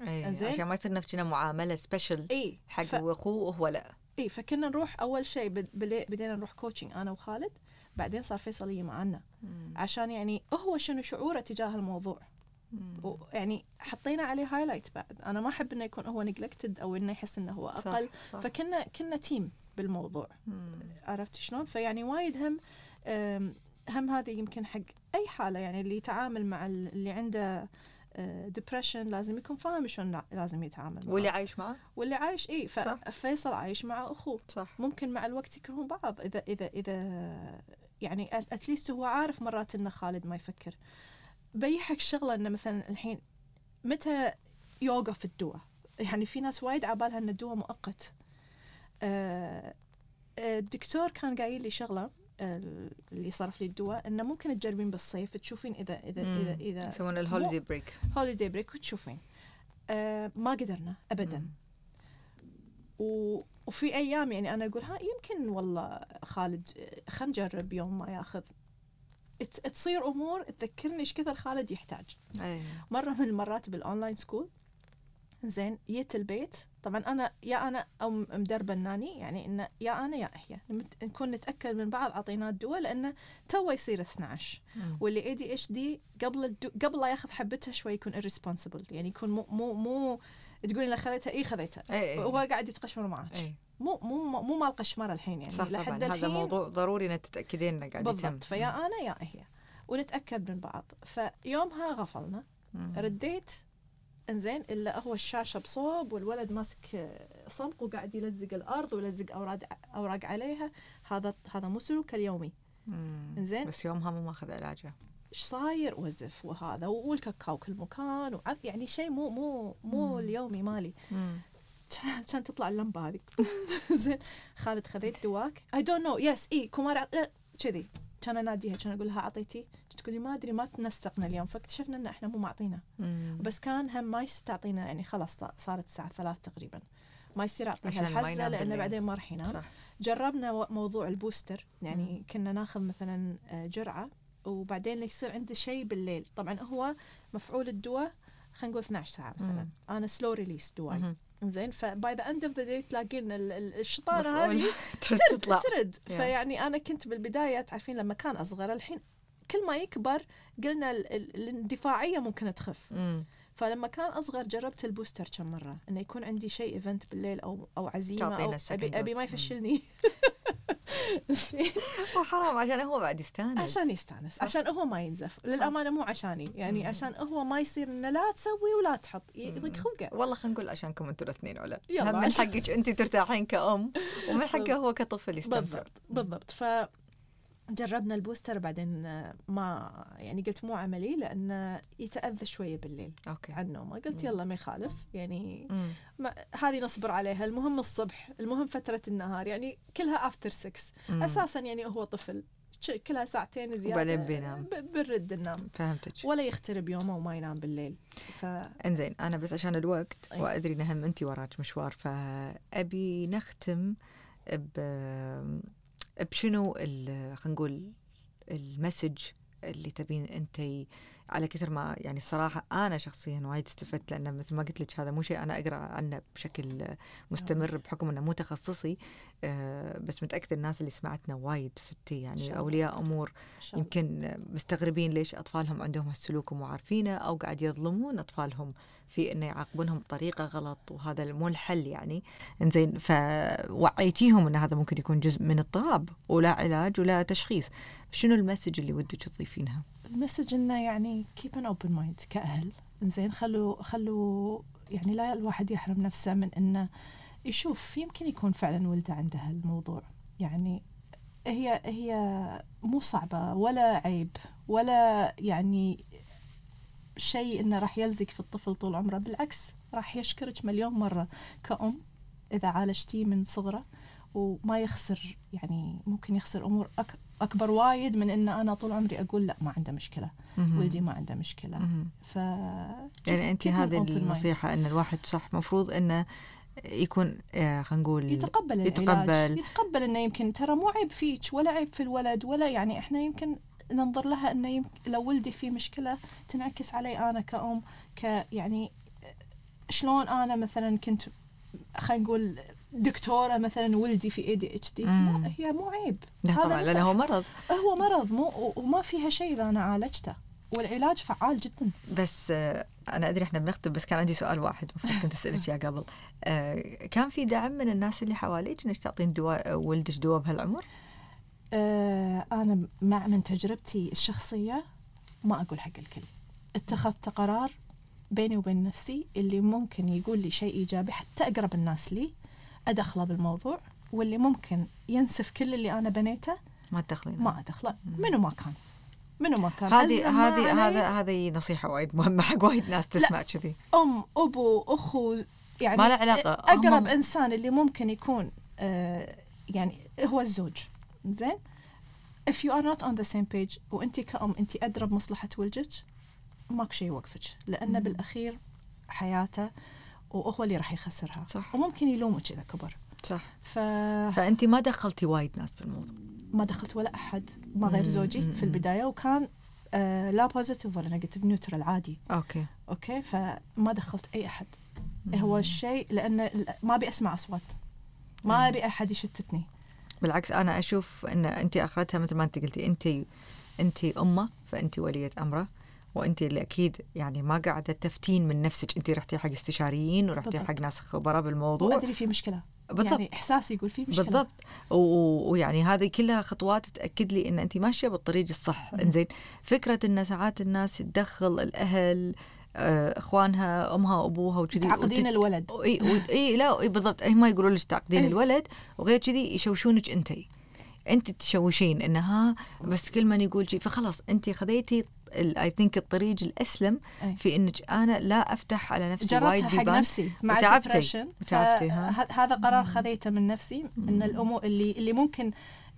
اي. عشان ما يصير نفسنا معاملة special اي حق ف... أخوه وهو لا. اي فكنا نروح أول شيء بدينا نروح coaching أنا وخالد بعدين صار فيصل يجي معنا. عشان يعني هو شنو شعوره تجاه الموضوع. ويعني حطينا عليه highlight بعد. أنا ما أحب إنه يكون هو neglected أو إنه يحس إنه هو أقل. صح. فكنا كنا team بالموضوع. مم. عرفت شلون؟ فيعني وايد هم هم هذه يمكن حق أي حالة يعني اللي يتعامل مع ال- اللي عنده depression لازم يكون فاهم شلون لا- لازم يتعامل معه. واللي عايش معه؟ واللي عايش اي صح. ففيصل عايش مع أخوه. صح. ممكن مع الوقت يكرهون بعض. إذا إذا إذا يعني at least هو عارف مرات إن خالد ما يفكر. بيحك شغلة إنه مثلا الحين متى يوقف الدواء؟ يعني في ناس وايد عبالها إن الدواء مؤقت. آه، آه، الدكتور كان قايل لي شغلة آه، اللي صرف لي الدواء إنه ممكن تجربين بالصيف تشوفين إذا إذا إذا مم. اذا يسمونه ال holiday break holiday break وتشوفين. آه ما قدرنا ابدا. مم. و... وفي أيام يعني أنا أقول ها يمكن والله خالد خلينا نجرب يوم ما ياخذ تصير أمور تذكرني إيش كثر خالد يحتاج. أي. مرة من المرات بال online school زين جيت البيت. طبعا أنا يا أنا أو مدربه ال nanny يعني انه يا أنا يا هي نمت- نكون نتأكد من بعض أعطيناه الدواء لأنه تو يصير 12 مم. واللي ADHD قبل الدو... قبل لا ياخذ حبتها شوي يكون irresponsible. يعني يكون مو مو مو تقولين له خذيتها؟ اي خذيتها. اي اي هو قاعد يتقشمر معك. اي مو مو مو مال قشمره الحين يعني صح طبعا. لحد هذا الحين موضوع ضروري إنك تتأكدين إنه قاعد يتم. بالضبط. فيا أنا يا هي. ونتأكد من بعض. فيومها غفلنا. مم. رديت إنزين إلا هو الشاشة بصوب والولد ماسك صمغ وقاعد يلزق الأرض ويلزق أوراق أوراق عليها. هذا هذا مو سلوكه اليومي. مم. إنزين. بس يومها مو ماخذ علاجه إيش صاير؟ وزف وهذا والكاكاو كل مكان وعف يعني شيء مو مو مو مم. اليومي مالي. مم. كان تطلع اللمبة هذه زين. خالد خذيت دواك. I don't know yes إي لا، كذي. كان أناديها كان أقول لها أعطيتي. تقول لي ما أدري ما تنسقنا اليوم. فاكتشفنا إن إحنا مو معطينا. مم. بس كان هم ما يصير تعطينا يعني خلاص صا- صارت الساعة ثلاث تقريبا. ما يصير أعطيها الحزة لأنه بالليل. بعدين ما راح ينام. جربنا موضوع ال booster. يعني كنا ناخذ مثلا آه، جرعة. وبعدين يصير عنده شيء بالليل طبعا هو مفعول الدواء خلينا نقول 12 ساعة مثلا. أنا slow release دواي. زين ف by the end of the day تلاقين ال- ال- الشطانه مفعول. هذه ترد ترد. فيعني أنا كنت بالبداية تعرفين لما كان أصغر الحين كل ما يكبر قلنا ال- ال- الاندفاعية ممكن تخف مم. فلما كان أصغر جربت ال booster كم مرة إنه يكون عندي شيء event بالليل أو أو عزيمة أو ابي أبي. ما. يفشلني زين. هو حرام. عشان هو بعد يستانس. عشان يستانس. عشان هو ما ينزف. للأمانة مو عشاني. يعني. عشان هو ما يصير إنه لا تسوي ولا تحط. يضيق. خلقه. والله خلينا نقول عشانكم أنتم الاثنين علا من حقك انت ترتاحين كأم ومن حقه هو كطفل يستمتع. بالضبط. بالضبط. ف جربنا ال booster بعدين ما يعني قلت مو عملي لأنه يتأذى شوية بالليل أوكي عن نومه قلت. يلا ما يخالف يعني مم. ما هذه نصبر عليها المهم الصبح المهم فترة النهار يعني كلها after 6 مم. أساسا يعني هو طفل كلها ساعتين زيادة وبعدين بينام. بنرد ننام فهمتك ولا يخترب يومه وما ينام بالليل ف إنزين أنا بس عشان الوقت أي. وأدري إن هم انت وراك مشوار فأبي نختم ب بشنو خلينا نقول المسج اللي تبين أنت على كثر ما يعني الصراحة أنا شخصيا وايد استفدت لأن مثل ما قلت لك هذا مو شيء أنا أقرأ عنه بشكل مستمر بحكم إنه مو تخصصي آه، بس متأكدة الناس اللي سمعتنا وايد فتي يعني. أولياء أمور. يمكن مستغربين ليش أطفالهم عندهم هالسلوك ومو عارفينه أو قاعد يظلمون أطفالهم في إنه يعاقبونهم بطريقة غلط وهذا مو الحل يعني إنزين فوعيتيهم إن هذا ممكن يكون جزء من اضطراب ولا علاج ولا تشخيص شنو المسج اللي ودك تضيفينها المسج إنه يعني keep an open mind كأهل. زين خلوا خلوا يعني لا الواحد يحرم نفسه من إنه يشوف يمكن يكون فعلا ولده عنده هالموضوع. يعني هي هي مو صعبة ولا عيب ولا يعني شيء إنه راح يلزق في الطفل طول عمره. بالعكس راح يشكرك مليون مرة كأم إذا عالجتيه من صغره وما يخسر يعني ممكن يخسر أمور أكبر وايد من إن أنا طول عمري أقول لا ما عنده مشكلة مهم. ولدي ما عنده مشكلة مهم. ف يعني انت هذه. النصيحة إن الواحد صح مفروض إنه يكون آه، خلينا نقول يتقبل العلاج يتقبل. يتقبل إنه يمكن ترى مو عيب فيك ولا عيب في الولد ولا يعني إحنا يمكن ننظر لها إنه يمكن لو ولدي في مشكلة تنعكس علي أنا كأم ك يعني شلون أنا مثلا كنت خلينا نقول دكتورة مثلا ولدي في اي دي اتش دي. لا هي مو عيب. لا طبعا لأنه هو مرض. هو مرض مو وما فيها شيء إذا أنا عالجته. والعلاج فعال جدا. بس آه، أنا أدري إحنا بنختم بس كان عندي سؤال واحد المفروض كنت أسألك إياه قبل. آه، كان في دعم من الناس اللي حواليك إنك تعطين دواء ولدك دواء بهالعمر؟ آه أنا مع من تجربتي الشخصية ما أقول حق الكل. اتخذت قرار بيني وبين نفسي اللي ممكن يقول لي شيء إيجابي حتى أقرب الناس لي. أدخله بالموضوع واللي ممكن ينسف كل اللي أنا بنيته. ما تدخلين ما أدخله. منو ما كان. منو ما كان. هذه هذه هذا هذه نصيحة وايد مهمة حق وايد ناس تسمع كذي. أم أبو أخو يعني ما له علاقة. أقرب هم- إنسان اللي ممكن يكون آه يعني هو الزوج. زين؟ If you are not on the same page وانت كأم انت ادرى بمصلحه ولدك ماكو شيء يوقفك. لأن مم. بالأخير حياته وهو اللي راح يخسرها. صح. وممكن يلومك إذا كبر. صح. فما فأنت ما دخلتي وايد ناس بالموضوع. دخلت ولا أحد ما غير مم، زوجي مم، في مم. البداية وكان آه لا positive ولا negative neutral عادي. okay. okay؟ فما دخلت أي أحد. هو الشيء لأن ما أبي أسمع أصوات. ما مم. أبي أحد يشتتني. بالعكس أنا أشوف إن أنت آخرتها مثل ما أنت قلتي أنت أنت أمة فأنت ولية أمرة. وأنت اللي أكيد يعني ما قاعدة تفتين من نفسك. أنت رحتي حق استشاريين ورحتي. حق ناس خبراء بالموضوع. وأدري في مشكلة. بالضبط. يعني احساسي يقول في مشكلة. بالضبط. ويعني هذه كلها خطوات تأكد لي إن أنت ماشية بالطريق الصح. إنزين فكرة إن ساعات الناس تدخل الأهل آه، إخوانها أمها أبوها وكذي. تعقدين وتت- الولد. اي و- إي لا بالضبط. هم يقولوا لك تعقدين. الولد. وغير كذي يشوشونك أنتي. انت تشوشين إنها بس كل من يقول شيء فخلاص انت خذيتي I think الطريق الأسلم. في إنك أنا لا أفتح على نفسي وايد جربتها حق نفسي مع وتعبتي. ف- هذا قرار خذيته من نفسي إن. الأمور اللي اللي ممكن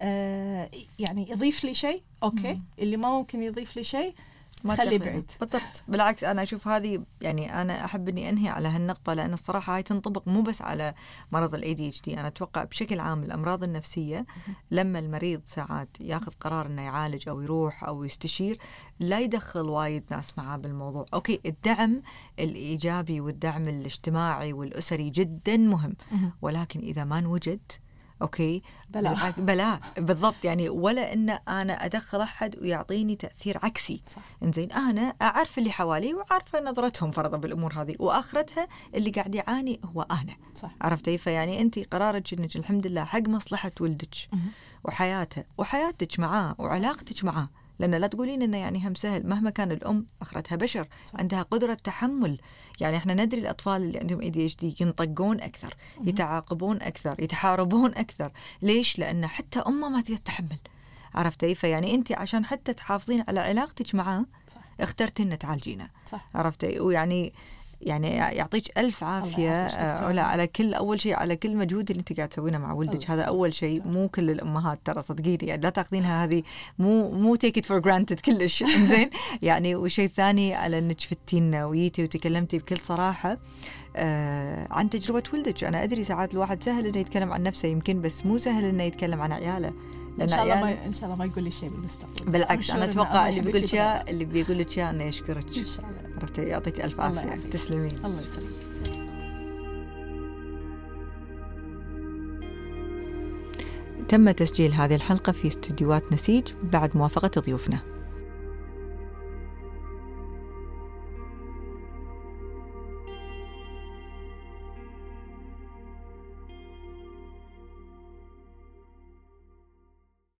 آه يعني يضيف لي شيء okay مم. اللي ما ممكن يضيف لي شيء ما تدخلين. بعيد. بالضبط. بالعكس أنا أشوف هذه يعني أنا أحب إني أنهي على هالنقطة لأن الصراحة هاي تنطبق مو بس على مرض ال ADHD أنا أتوقع بشكل عام الأمراض النفسية لما المريض ساعات ياخذ قرار إنه يعالج أو يروح أو يستشير لا يدخل وايد ناس معاه بالموضوع. okay الدعم الإيجابي والدعم الاجتماعي والأسري جدا مهم. ولكن إذا ما نوجد okay؟ بلا. بلا. بالضبط. يعني ولا إن أنا أدخل أحد ويعطيني تأثير عكسي. صح. إنزين. أنا أعرف اللي حوالي وعارفه نظرتهم فرضا بالأمور هذه وآخرتها اللي قاعد يعاني هو أنا. صح. عرفتي؟ فيعني أنت قرارك إنك الحمد لله حق مصلحة ولدك. وحياته وحياتك معاه وعلاقتك معاه. لأن لا تقولين انه يعني هم سهل. مهما كان الأم أخرتها بشر صح. عندها قدرة تحمل. يعني إحنا ندري الأطفال اللي عندهم اي دي اتش دي ينطقون أكثر مهم. يتعاقبون أكثر يتحاربون أكثر. ليش؟ لأن حتى أمه ما تقدر تتحمل عرفتي فيعني أنت عشان حتى تحافظين على علاقتك معاه صح. اخترتي ان تعالجينه. عرفتي ويعني يعني يعطيك ألف عافية. يعافيك آه، على كل أول شيء على كل مجهود اللي انت قاعد تسوينه مع ولدك. هذا أول شيء. مو كل الأمهات ترى صدقيني يعني لا تاخذينها هذه مو مو take it for granted كلش. زين يعني وشيء ثاني على إنك فتينا ويتي وتكلمتي بكل صراحة آه عن تجربة ولدك. أنا أدري ساعات الواحد سهل إنه يتكلم عن نفسه يمكن بس مو سهل إنه يتكلم عن عياله. إن شاء الله عياله ما إن شاء الله ما يقول لي شيء بالمستقبل. بالعكس أنا أتوقع اللي بيقول لك. إياه- اللي بيقول لك إياه انه يشكرك. إن شاء الله. عرفتي؟ يعطيك ألف عافية. تسلمين الله يسلمك. تم تسجيل هذه الحلقة في استديوهات نسيج بعد موافقة ضيوفنا.